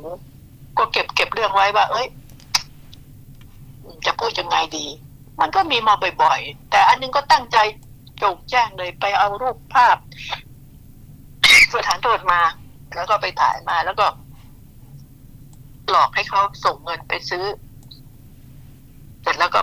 ก็เก็บเก็บเรื่องไว้ว่า เอ้ย จะพูดยังไงดี มันก็มีมาบ่อยๆ แต่อันนึงก็ตั้งใจโจงแจ้งเลยไปเอารูปภาพสถานโทษมา แล้วก็ไปถ่ายมาแล้วก็ หลอกให้เขาส่งเงินไปซื้อ เสร็จแล้วก็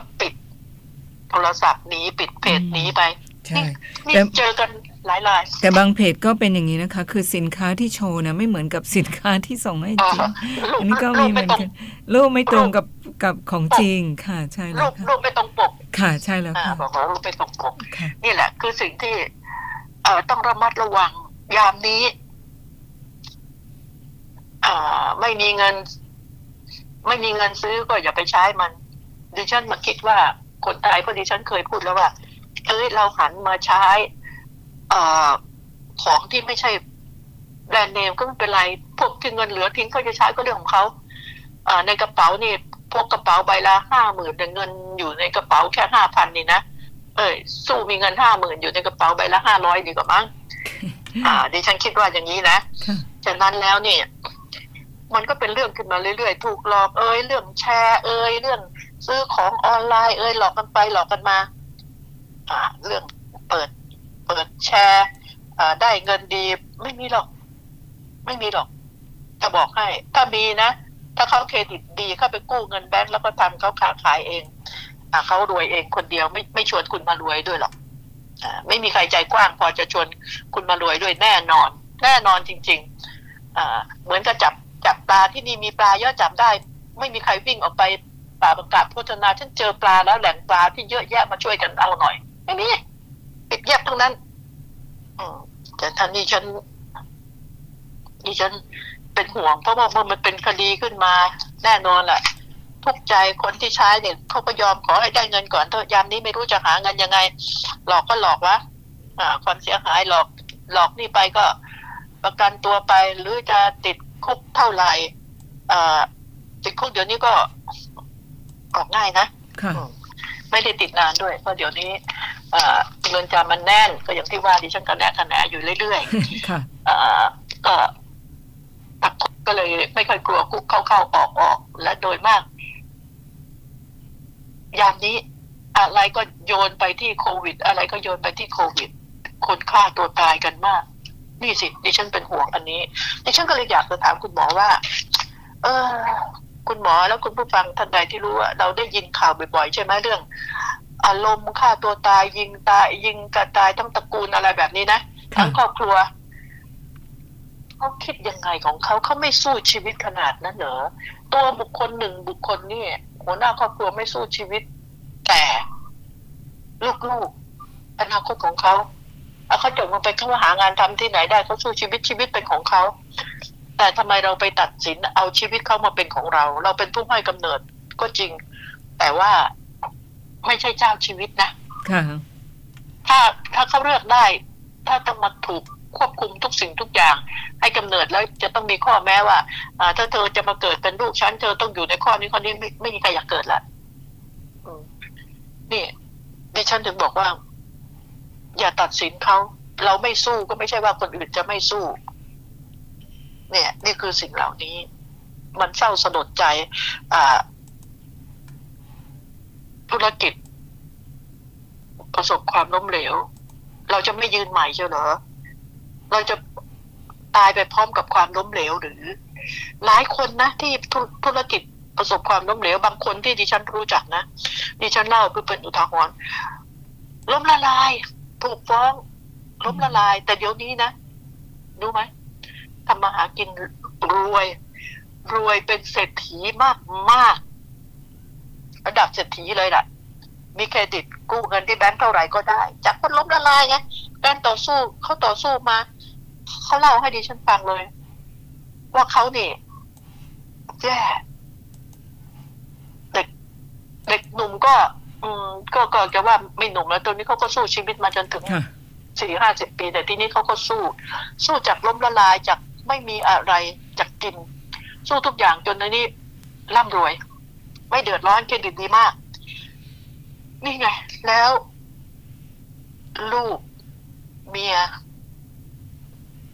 โทรศัพท์หนีปิดเพจหนีไปใช่นี่แต่เจอกันหลายรายแต่บางเพจก็เป็นอย่างนี้นะคะ คือสินค้าที่โชว์นะไม่เหมือนกับสินค้าที่ส่งให้จริงรูปอันนี้ก็รูมีปเหมืไม่อนตรงกันรูปไม่ตรงกับกับของจริงค่ะ ใช่แล้รูวปค่ะรูปไม่ตรงปกค่ะใช่แล้วอ่าค่ะบอกว่ารูปไม่ตรงปกค่ะนี่แหละ คือสิ่งที่ เอ่อต้องระมัดระวังยามนี้อ่าไม่มีเงิน ไม่มีเงินซื้อก็อย่าไปใช้มันดิฉันมาคิดว่า คนไทยเพราะดิฉันเคยพูดแล้วว่าเอ้ยเราหันมาใช้เอ่อของที่ไม่ใช่แบรนด์เนมก็ไม่เป็นไร พวกที่เงินเหลือทิ้งเขาจะใช้ก็เรื่องของเขาอ่าในกระเป๋านี่พวกกระเป๋าใบละห้าหมื่นแต่เงินอยู่ในกระเป๋าแค่ห้าพันนี่นะเอ้ยสู้มีเงินห้าหมื่นอยู่ในกระเป๋าใบละห้าร้อยดีกว่ามั้งอ่าดิฉันคิดว่าอย่างนี้นะค่ะฉะนั้นแล้วเนี่ย มันก็เป็นเรื่องขึ้นมาเรื่อยๆ ถูกหลอกเอ้ยเรื่องแชร์เอ้ยเรื่อง ซื้อของออนไลน์เอ้ยหลอกกันไปหลอกกันมาอ่าเรื่องเปิด เปิดแชร์อ่าได้เงินดีไม่มีหรอก ไม่มีหรอก จะบอกให้ ถ้ามีนะ ถ้าเขาเครดิตดีเข้าไปกู้เงินแบงก์แล้วก็ทำเขาค้าขายเองอ่าเขารวยเองคนเดียวไม่ไม่ชวนคุณมารวยด้วยหรอกอ่าไม่มีใครใจกว้างพอจะชวนคุณมารวยด้วยแน่นอน แน่นอนจริงๆอ่าเหมือนกับจับจับปลาที่นี่มีปลาเยอะจับได้ ไม่มีใครวิ่งออกไป ป่าประกาศโฆษณาฉันเจอปลาแล้วแหล่งปลาที่เยอะแยะมาช่วยกันเอาหน่อยไม่มีปิดเงียบทั้งนั้น อืมแต่ท่านนี้ฉันดิฉันเป็นห่วงเพราะว่าเมื่อมันเป็นคดีขึ้นมา แน่นอนแหละทุกใจคนที่ใช้เนี่ยเขาก็ยอมขอให้ได้เงินก่อนเถอะยามนี้ไม่รู้จะหาเงินยังไง หลอกก็หลอกวะอ่า ความเสียหายหลอกหลอกนี่ไปก็ประกันตัวไปหรือจะติดคุกเท่าไหร่อ่าติดคุกเดี๋ยวนี้ก็ ออกง่ายนะค่ะอืมไม่ได้ติดนานด้วย เพราะเดี๋ยวนี้เอ่อเรือนจำมันแน่น ก็อย่างที่ว่าดิฉันก็แนะคะแนนอยู่เรื่อยค่ะๆเอ่อก็ตักก็เลยไม่ค่อยกลัวคุกเข้าเข้าออกออกและโดยมาก ยามนี้อะไรก็โยนไปที่โควิด อะไรก็โยนไปที่โควิด คนฆ่าตัวตายกันมาก นี่สิดิฉันเป็นห่วงอันนี้ดิฉันก็เลยอยากจะถามคุณหมอว่า เออ คุณหมอแล้วคุณผู้ฟังท่านใดที่รู้ว่าเราได้ยินข่าวบ่อยๆ ใช่ไหมเรื่อง อารมณ์ฆ่าตัวตายยิงตายยิงกันตายทั้งตระกูลอะไรแบบนี้นะค่ะทั้งครอบครัวเขาคิดยังไงของเขาเขาไม่สู้ชีวิตขนาดนั้นเหรอตัวบุคคลหนึ่งบุคคลนี่หัวหน้าครอบครัวไม่สู้ชีวิต แต่ลูกๆอนาคตของเขาเอาเขาจบมาไปเขาหางานทำที่ไหนได้เขาสู้ชีวิตชีวิตเป็นของเขา แต่ทำไมเราไปตัดสินเอาชีวิตเขามาเป็นของเรา เราเป็นผู้ให้กำเนิดก็จริง แต่ว่าไม่ใช่เจ้าชีวิตนะค่ะถ้าถ้าเขาเลือกได้ ถ้าต้องมาถูกควบคุมทุกสิ่งทุกอย่าง ให้กำเนิดแล้วจะต้องมีข้อแม้ว่าอ่าถ้าเธอจะมาเกิดเป็นลูกฉันเธอต้องอยู่ในข้อนี้ข้อนี้ไม่ไม่มีใครอยากเกิดละอืมนี่ดิฉันถึงบอกว่า อย่าตัดสินเขา เราไม่สู้ก็ไม่ใช่ว่าคนอื่นจะไม่สู้ เนี่ย นี่คือสิ่งเหล่านี้ มันเศร้าสลดใจธุรกิจ ประสบความล้มเหลว เราจะไม่ยืนใหม่เชียวเหรอ เราจะตายไปพร้อมกับความล้มเหลวหรือ หลายคนนะที่ธุธุรกิจประสบความล้มเหลว บางคนที่ดิฉันรู้จักนะดิฉันเล่าเพื่อเป็นอุทาหรณ์ล้มละลาย ถูกฟ้องล้มละลาย แต่เดี๋ยวนี้นะรู้ไหม ทำมาหากินรวย รวยเป็นเศรษฐีมากมากๆระดับเศรษฐีเลยล่ะ มีเครดิตกู้เงินที่แบงก์เท่าไหร่ก็ได้ จากคนล้มละลายไงการต่อสู้เขาต่อสู้มาเขาเล่าให้ดิฉันฟังเลย ว่าเขานี่แย่เด็กเด็กหนุ่มก็ อืม ก็ก็จะว่าไม่หนุ่มแล้วตอนนี้เขาก็สู้ชีวิตมาจนถึงค่ะสี่ห้าสิบปี แต่ทีนี้เขาก็สู้ สู้จากล้มละลายจาก ไม่มีอะไรจากกิน สู้ทุกอย่างจนในนี้ร่ำรวย ไม่เดือดร้อนเครดิตดีมาก นี่ไง แล้ว ลูกเมีย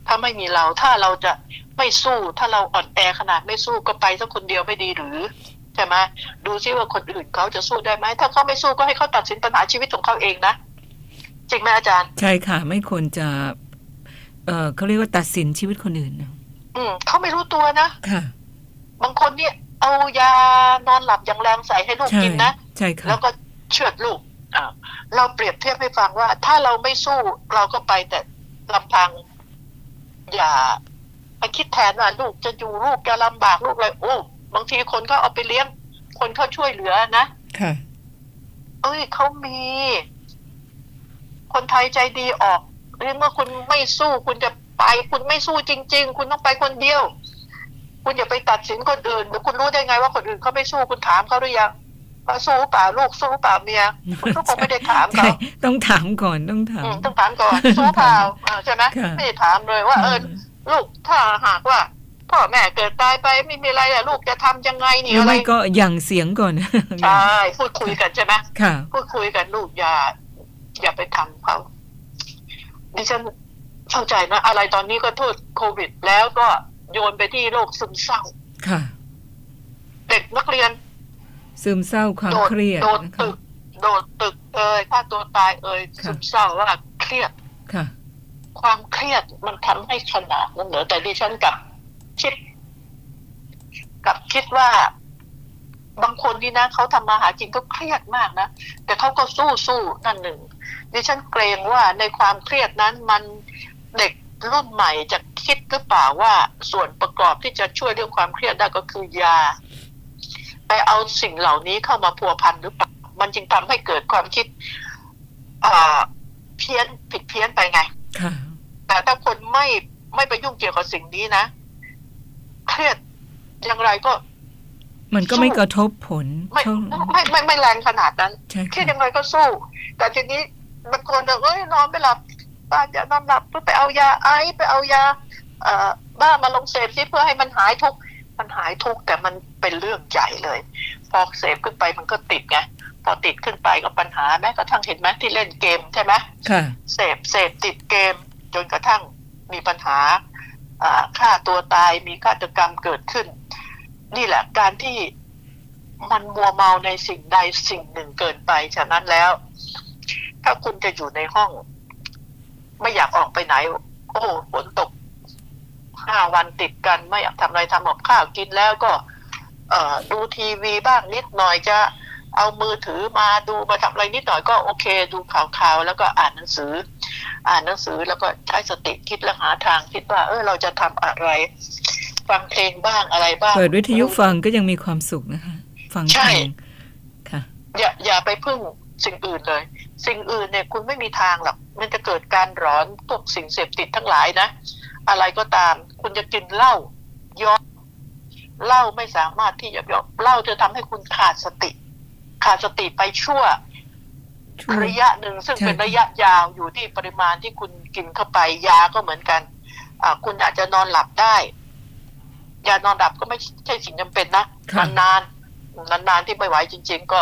ถ้าไม่มีเรา ถ้าเราจะไม่สู้ ถ้าเราอ่อนแอขนาดไม่สู้ก็ไปสักคนเดียวไม่ดีหรือใช่ไหมดูซิว่าคนอื่นเขาจะสู้ได้ไหมถ้าเขาไม่สู้ก็ให้เขาตัดสินปัญหาชีวิตของเขาเองนะจริงไหมอาจารย์ ใช่ค่ะ ไม่ควรจะ เออเขาเรียกว่าตัดสินชีวิตคนอื่นนะอืมเขาไม่รู้ตัวนะค่ะ บางคนเนี่ย เอายานอนหลับอย่างแรงใส่ให้ลูกใช่กินนะใช่ค่ะแล้วก็เชือดลูกอ่าเราเปรียบเทียบให้ฟังว่า ถ้าเราไม่สู้เราก็ไปแต่ลำพัง อย่าไปคิดแทนว่าลูกจะอยู่ลูกจะลำบากลูกอะไรโอ้บางทีคนก็เอาไปเลี้ยง คนเขาช่วยเหลือนะค่ะเอ้ยเขามี คนไทยใจดีออก เรียกว่าคุณไม่สู้คุณจะไป คุณไม่สู้จริง ๆ คุณต้องไปคนเดียว คุณอย่าไปตัดสินคนอื่นเดี๋ยวคุณรู้ได้ไงว่าคนอื่นเขาไม่สู้คุณถามเขาหรือยังว่าสู้เปล่าลูกสู้เปล่าเมียคุณก็คงไม่ได้ถามใช่เขาต้องถามก่อนต้องถามอืมต้องถามก่อนสู้เปล่าอ่าใช่ไหมค่ะไม่ได้ถามเลยว่า เออลูกถ้าหากว่าพ่อแม่เกิดตายไปไม่มีอะไรอะลูกจะทำยังไงหนี่รืออะไรไม่ก็หยั่งเสียงก่อนใช่พูดคุยกันใช่ไหมค่ะพูดคุยกันลูกอย่าอย่าไปทำเขา ดิฉันเข้าใจนะ อะไรตอนนี้ก็โทษโควิด แล้วก็โยนไปที่โรคซึมเศร้า ค่ะ เด็กนักเรียน ซึมเศร้าความโดดเครียดโดดนะคะตึก โดดตึกเอ่ยฆ่าตัวตายเอ่ยค่ะซึมเศร้าว่าเครียดค่ะ ความเครียดมันทำให้ขนาดนั้นเหรอแต่ดิฉันกลับคิดกลับคิดว่าบางคนนี่นะเขาทำมาหากินก็เครียดมากนะ แต่เขาก็สู้สู้นั่นหนึ่ง ดิฉันเกรงว่าในความเครียดนั้นมันเด็กรุ่นใหม่จะคิดหรือเปล่าว่าส่วนประกอบที่จะช่วยเรื่องความเครียดได้ก็คือยา ไปเอาสิ่งเหล่านี้เข้ามาพัวพันหรือเปล่ามันจึงทำให้เกิดความคิดอ่าเพี้ยนผิดเพี้ยนไปไงค่ะแต่ถ้าคนไม่ไม่ไปยุ่งเกี่ยวกับสิ่งนี้นะ เครียดอย่างไรก็ มันก็ไม่กระทบผล ไม่เท่าไม่ไม่ไม่แรงขนาดนั้นใช่เครียค่ะดยังไงก็สู้ แต่ทีนี้ บางคนบอกเอ้ยนอนไม่หลับป้าจะนอนหลับเพื่อไปเอายาไอซ์ไปเอายาเอ่อบ้ามาลงเสพซิเพื่อให้มันหายทุกข์มันหายทุกข์แต่มันเป็นเรื่องใหญ่เลย พอเสพขึ้นไปมันก็ติดไงพอติดขึ้นไปก็ปัญหาแม้กระทั่งเห็นไหมที่เล่นเกมใช่ไหมค่ะเสพเสพติดเกม จนกระทั่งมีปัญหาอ่าฆ่าตัวตายมีฆาตกรรมเกิดขึ้น นี่แหละการที่มันมัวเมาในสิ่งใดสิ่งหนึ่งเกินไปฉะนั้นแล้ว ถ้าคุณจะอยู่ในห้อง ไม่อยากออกไปไหน โอ้ฝนตกห้าวันติดกันไม่อยากทำอะไรทำกับข้าวกินแล้วก็ เอ่อ ดูทีวีบ้างนิดหน่อยจะเอามือถือมาดูมาทำอะไรนิดหน่อยก็โอเค ดูข่าวๆแล้วก็อ่านหนังสือ อ่านหนังสือแล้วก็ใช้สติคิดและหาทางคิดว่า เออเราจะทำอะไร ฟังเพลงบ้างอะไรบ้างเปิดวิทยุฟังก็ยังมีความสุขนะคะ ฟังใช่เพลงค่ะ อย่าอย่าไปพึ่งสิ่งอื่นเลย สิ่งอื่นเนี่ยคุณไม่มีทางหรอกมันจะเกิดการร้อนพวกสิ่งเสพติดทั้งหลายนะ อะไรก็ตาม คุณจะกินเหล้าย้อนเหล้าไม่สามารถที่จะย้อนเหล้าจะทำให้คุณขาดสติ ขาดสติไปชั่วช่วงระยะหนึ่งซึ่งใช่เป็นระยะยาวอยู่ที่ปริมาณที่คุณกินเข้าไปยาก็เหมือนกันอ่าคุณอาจจะนอนหลับได้ยานอนหลับก็ไม่ใช่สิ่งจำเป็นนะค่ะนานๆนานๆที่ไม่ไหวจริง ๆ ก็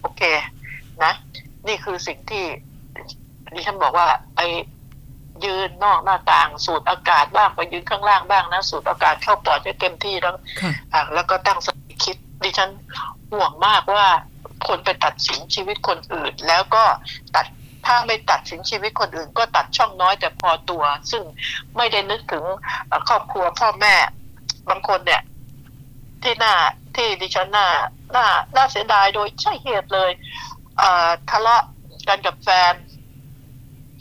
โอเค นะ นี่คือสิ่งที่ดิฉันบอกว่าไอ้ยืนนอกหน้าต่างสูดอากาศบ้างไปยืนข้างล่างบ้างนะสูดอากาศเข้าปอดให้เต็มที่แล้วค่ะอะแล้วก็ตั้งสติคิด ดิฉันห่วงมากว่าคนไปตัดสินชีวิตคนอื่น แล้วก็ตัดถ้าไม่ตัดสินชีวิตคนอื่น ก็ตัดช่องน้อยแต่พอตัว ซึ่งไม่ได้นึกถึงเอ่อครอบครัวพ่อแม่บางคนเนี่ย ที่น่าที่ดิฉันน่าน่าน่าเสียดายโดยใช่เหตุเลย เอ่อทะเลาะกันกับแฟน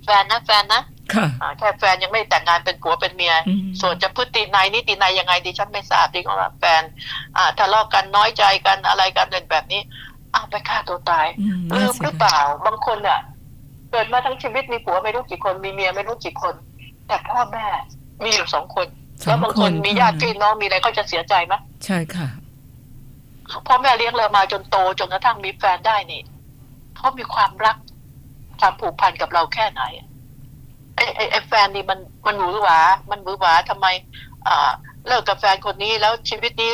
แฟนนะแฟนนะค่ะอ่าแค่แฟนยังไม่แต่งงานเป็นผัวเป็นเมียอืมส่วนจะพฤตินัยนิตินัยยังไงดิฉันไม่ทราบดิก็ว่าแฟน อ่าทะเลาะกันน้อยใจกันอะไรกันเป็นแบบนี้อ้าวไปฆ่าตัวตายอืมลืน่ามเสีหยรือดายเปล่า บางคนเนี่ยเกิดมาทั้งชีวิตมีผัวไม่รู้กี่คนมีเมียไม่รู้กี่คน แต่พ่อแม่มีอยู่สองคนสแล้อวงบางคคนนมีญาติพี่น้องมีอะไรเขาจะเสียใจไหมใช่ค่ะพ่อแม่เลี้ยงเรามาจนโตจนกระทั่งมีแฟนได้นี่ เขามีความรักความผูกพันกับเราแค่ไหนไอ้ไอ้ไอ้แฟนนี่มันมันหวือหวา มันหวือหวาทำไมอ่าเลิกกับแฟนคนนี้แล้วชีวิตนี้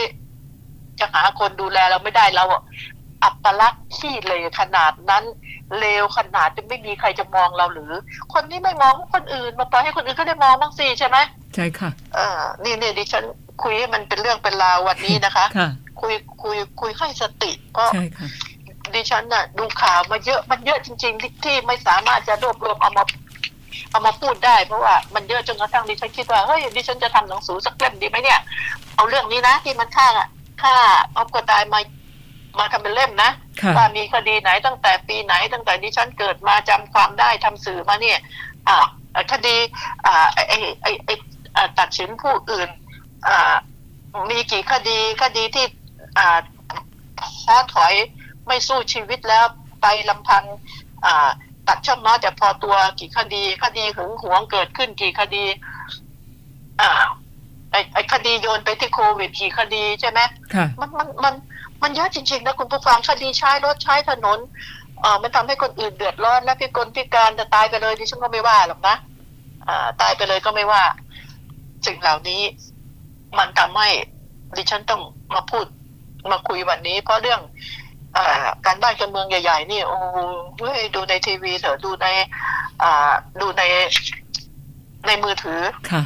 จะหาคนดูแลเราไม่ได้เราอัปลักษณ์ขี้เลวขนาดนั้นเลวขนาดจะไม่มีใครจะมองเราหรือ คนนี้ไม่มองคนอื่น มาปล่อยให้คนอื่นก็ได้มองบ้างสิใช่ไหมใช่ค่ะ เออนี่เนี่ยดิฉันคุยให้มันเป็นเรื่องเป็นราววันนี้นะคะค่ะคุยคุยคุยให้สติเพราะใช่ค่ะ ดิฉันน่ะ ดูข่าวมาเยอะมันเยอะจริงๆที่ที่ไม่สามารถจะรวบรวมเอามาเอามาพูดได้เพราะว่ามันเยอะจนกระทั่งดิฉันคิดว่าเฮ้ยดิฉันจะทำหนังสือสักเล่มดีไหมเนี่ย เอาเรื่องนี้นะที่มันฆ่าฆ่าเอากตายมามาทำเป็นเล่มนะค่ะว่ามีคดีไหนตั้งแต่ปีไหนตั้งแต่ดิฉันเกิดมาจำความได้ทำสื่อมาเนี่ย อ่าเอ่อคดีอ่าไอไอไอไออ่าตัดสินผู้อื่น อ่า มีกี่คดีคดีที่อ่าท้อถอย ไม่สู้ชีวิตแล้วไปลำพังอ่าตัดช่องน้อยแต่พอตัวกี่คดี คดีหึงหวงเกิดขึ้นกี่คดีอ่าไอไอคดีโยนไปที่โควิดกี่คดีใช่ไหมค่ะมันมันมันมันเยอะจริงๆนะคุณผู้ฟังคดีใช้รถใช้ถนนเอ่อมันทำให้คนอื่นเดือดร้อนและพิกลพิการจะตายไปเลยดิฉันก็ไม่ว่าหรอกนะอ่าตายไปเลยก็ไม่ว่าสิ่งเหล่านี้ มันทำให้ดิฉันต้องมาพูดมาคุยวันนี้ เพราะเรื่องอา การบ้านการเมืองใหญ่ ๆ นี่โอ้โหเฮ้ยดูในทีวีเถอะดูในอ่าดูในในมือถือค่ะ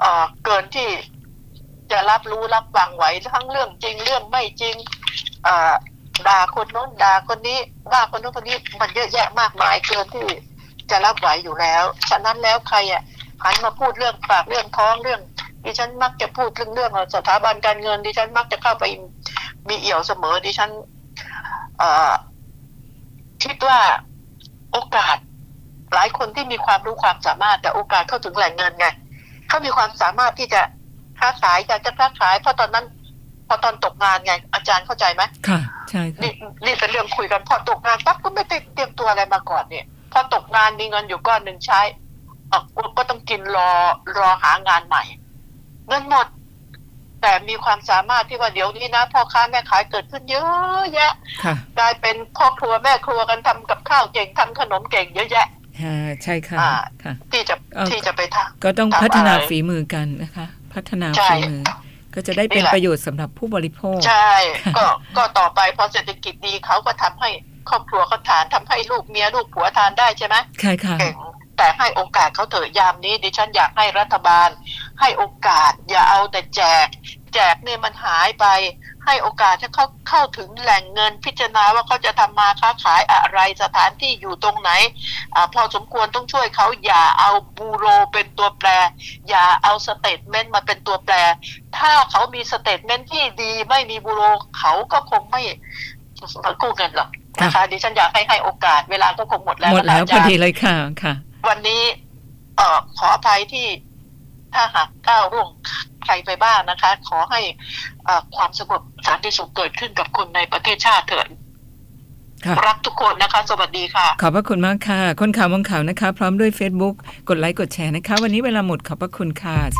เอ่อเกินที่จะรับรู้รับฟังไหวทั้งเรื่องจริงเรื่องไม่จริงอ่าด่าคนโน้นด่าคนนี้ว่าคนโน้นคนนี้มันเยอะแยะมากมายเกินที่จะรับไหวอยู่แล้ว ฉะนั้นแล้วใครอะหันมาพูดเรื่องปากเรื่องท้องเรื่อง ดิฉันมักจะพูดเรื่องเรื่องสถาบันการเงินดิฉันมักจะเข้าไปมีเอี่ยวเสมอดิฉันเอ่อ คิดว่าโอกาสหลายคนที่มีความรู้ความสามารถแต่โอกาสเข้าถึงแหล่งเงินไงเขามีความสามารถที่จะค้าขายอยากจะค้าขายเพราะตอนนั้น พอตอนตกงานไง อาจารย์เข้าใจไหมค่ะใช่ค่ะนี่นี่เป็นเรื่องคุยกันพอตกงานปั๊บก็ไม่ได้เตรียมตัวอะไรมาก่อนเนี่ย พอตกงานมีเงินอยู่ก้อนหนึ่งใช้เอ่อก็ก็ต้องกินรอรอหางานใหม่ เงินหมด แต่มีความสามารถที่ว่าเดี๋ยวนี้นะพ่อค้าแม่ขายเกิดขึ้นเยอะแยะค่ะกลายเป็นพ่อครัวแม่ครัวกันทำกับข้าวเก่งทำขนมเก่งเยอะแยะอ่าใช่ค่ะอ่าค่ะ ที่จะเอ่อที่จะไปทำก็ต้องทำพัฒนาอะไรฝีมือกันนะคะ พัฒนาใช่ฝีมือ ก็จะได้เป็นนี่แหละประโยชน์สำหรับผู้บริโภค ใช่ ก็ก็ต่อไปพอเศรษฐกิจดีเขาก็ทำให้ครอบครัวเขาทานทำให้ลูกเมียลูกผัวทานได้ใช่ไหมใช่ค่ะเก่ง แต่ให้โอกาสเขาเถอะยามนี้ ดิฉันอยากให้รัฐบาล ให้โอกาสอย่าเอาแต่แจก แจกเนี่ยมันหายไป ให้โอกาสให้เขาเข้าถึงแหล่งเงินพิจารณาว่าเขาจะทำมาค้าขายอะไรสถานที่อยู่ตรงไหนอาพอสมควรต้องช่วยเขาอย่าเอา bureau เป็นตัวแปร อย่าเอา statement มาเป็นตัวแปร ถ้าเขามี statement ที่ดีไม่มี bureau เขาก็คงไม่กู้เงินหรอกนะคะดิฉันอยากให้ให้โอกาสเวลาก็คงหมดแล้วหมดแล้วนะพออาจารย์ดีเลยค่ะค่ะ วันนี้เอ่อขออภัยที่ถ้าหากก้าวล่วงใครไปบ้างนะคะ ขอให้เอ่อความสงบสันติสุขเกิดขึ้นกับคนในประเทศชาติเถิดค่ะรักทุกคนนะคะ สวัสดีค่ะ ขอบพระคุณมากค่ะ คนข่าวมองข่าวนะคะ พร้อมด้วย Facebook กดไลค์กดแชร์นะคะ วันนี้เวลาหมดขอบพระคุณค่ะ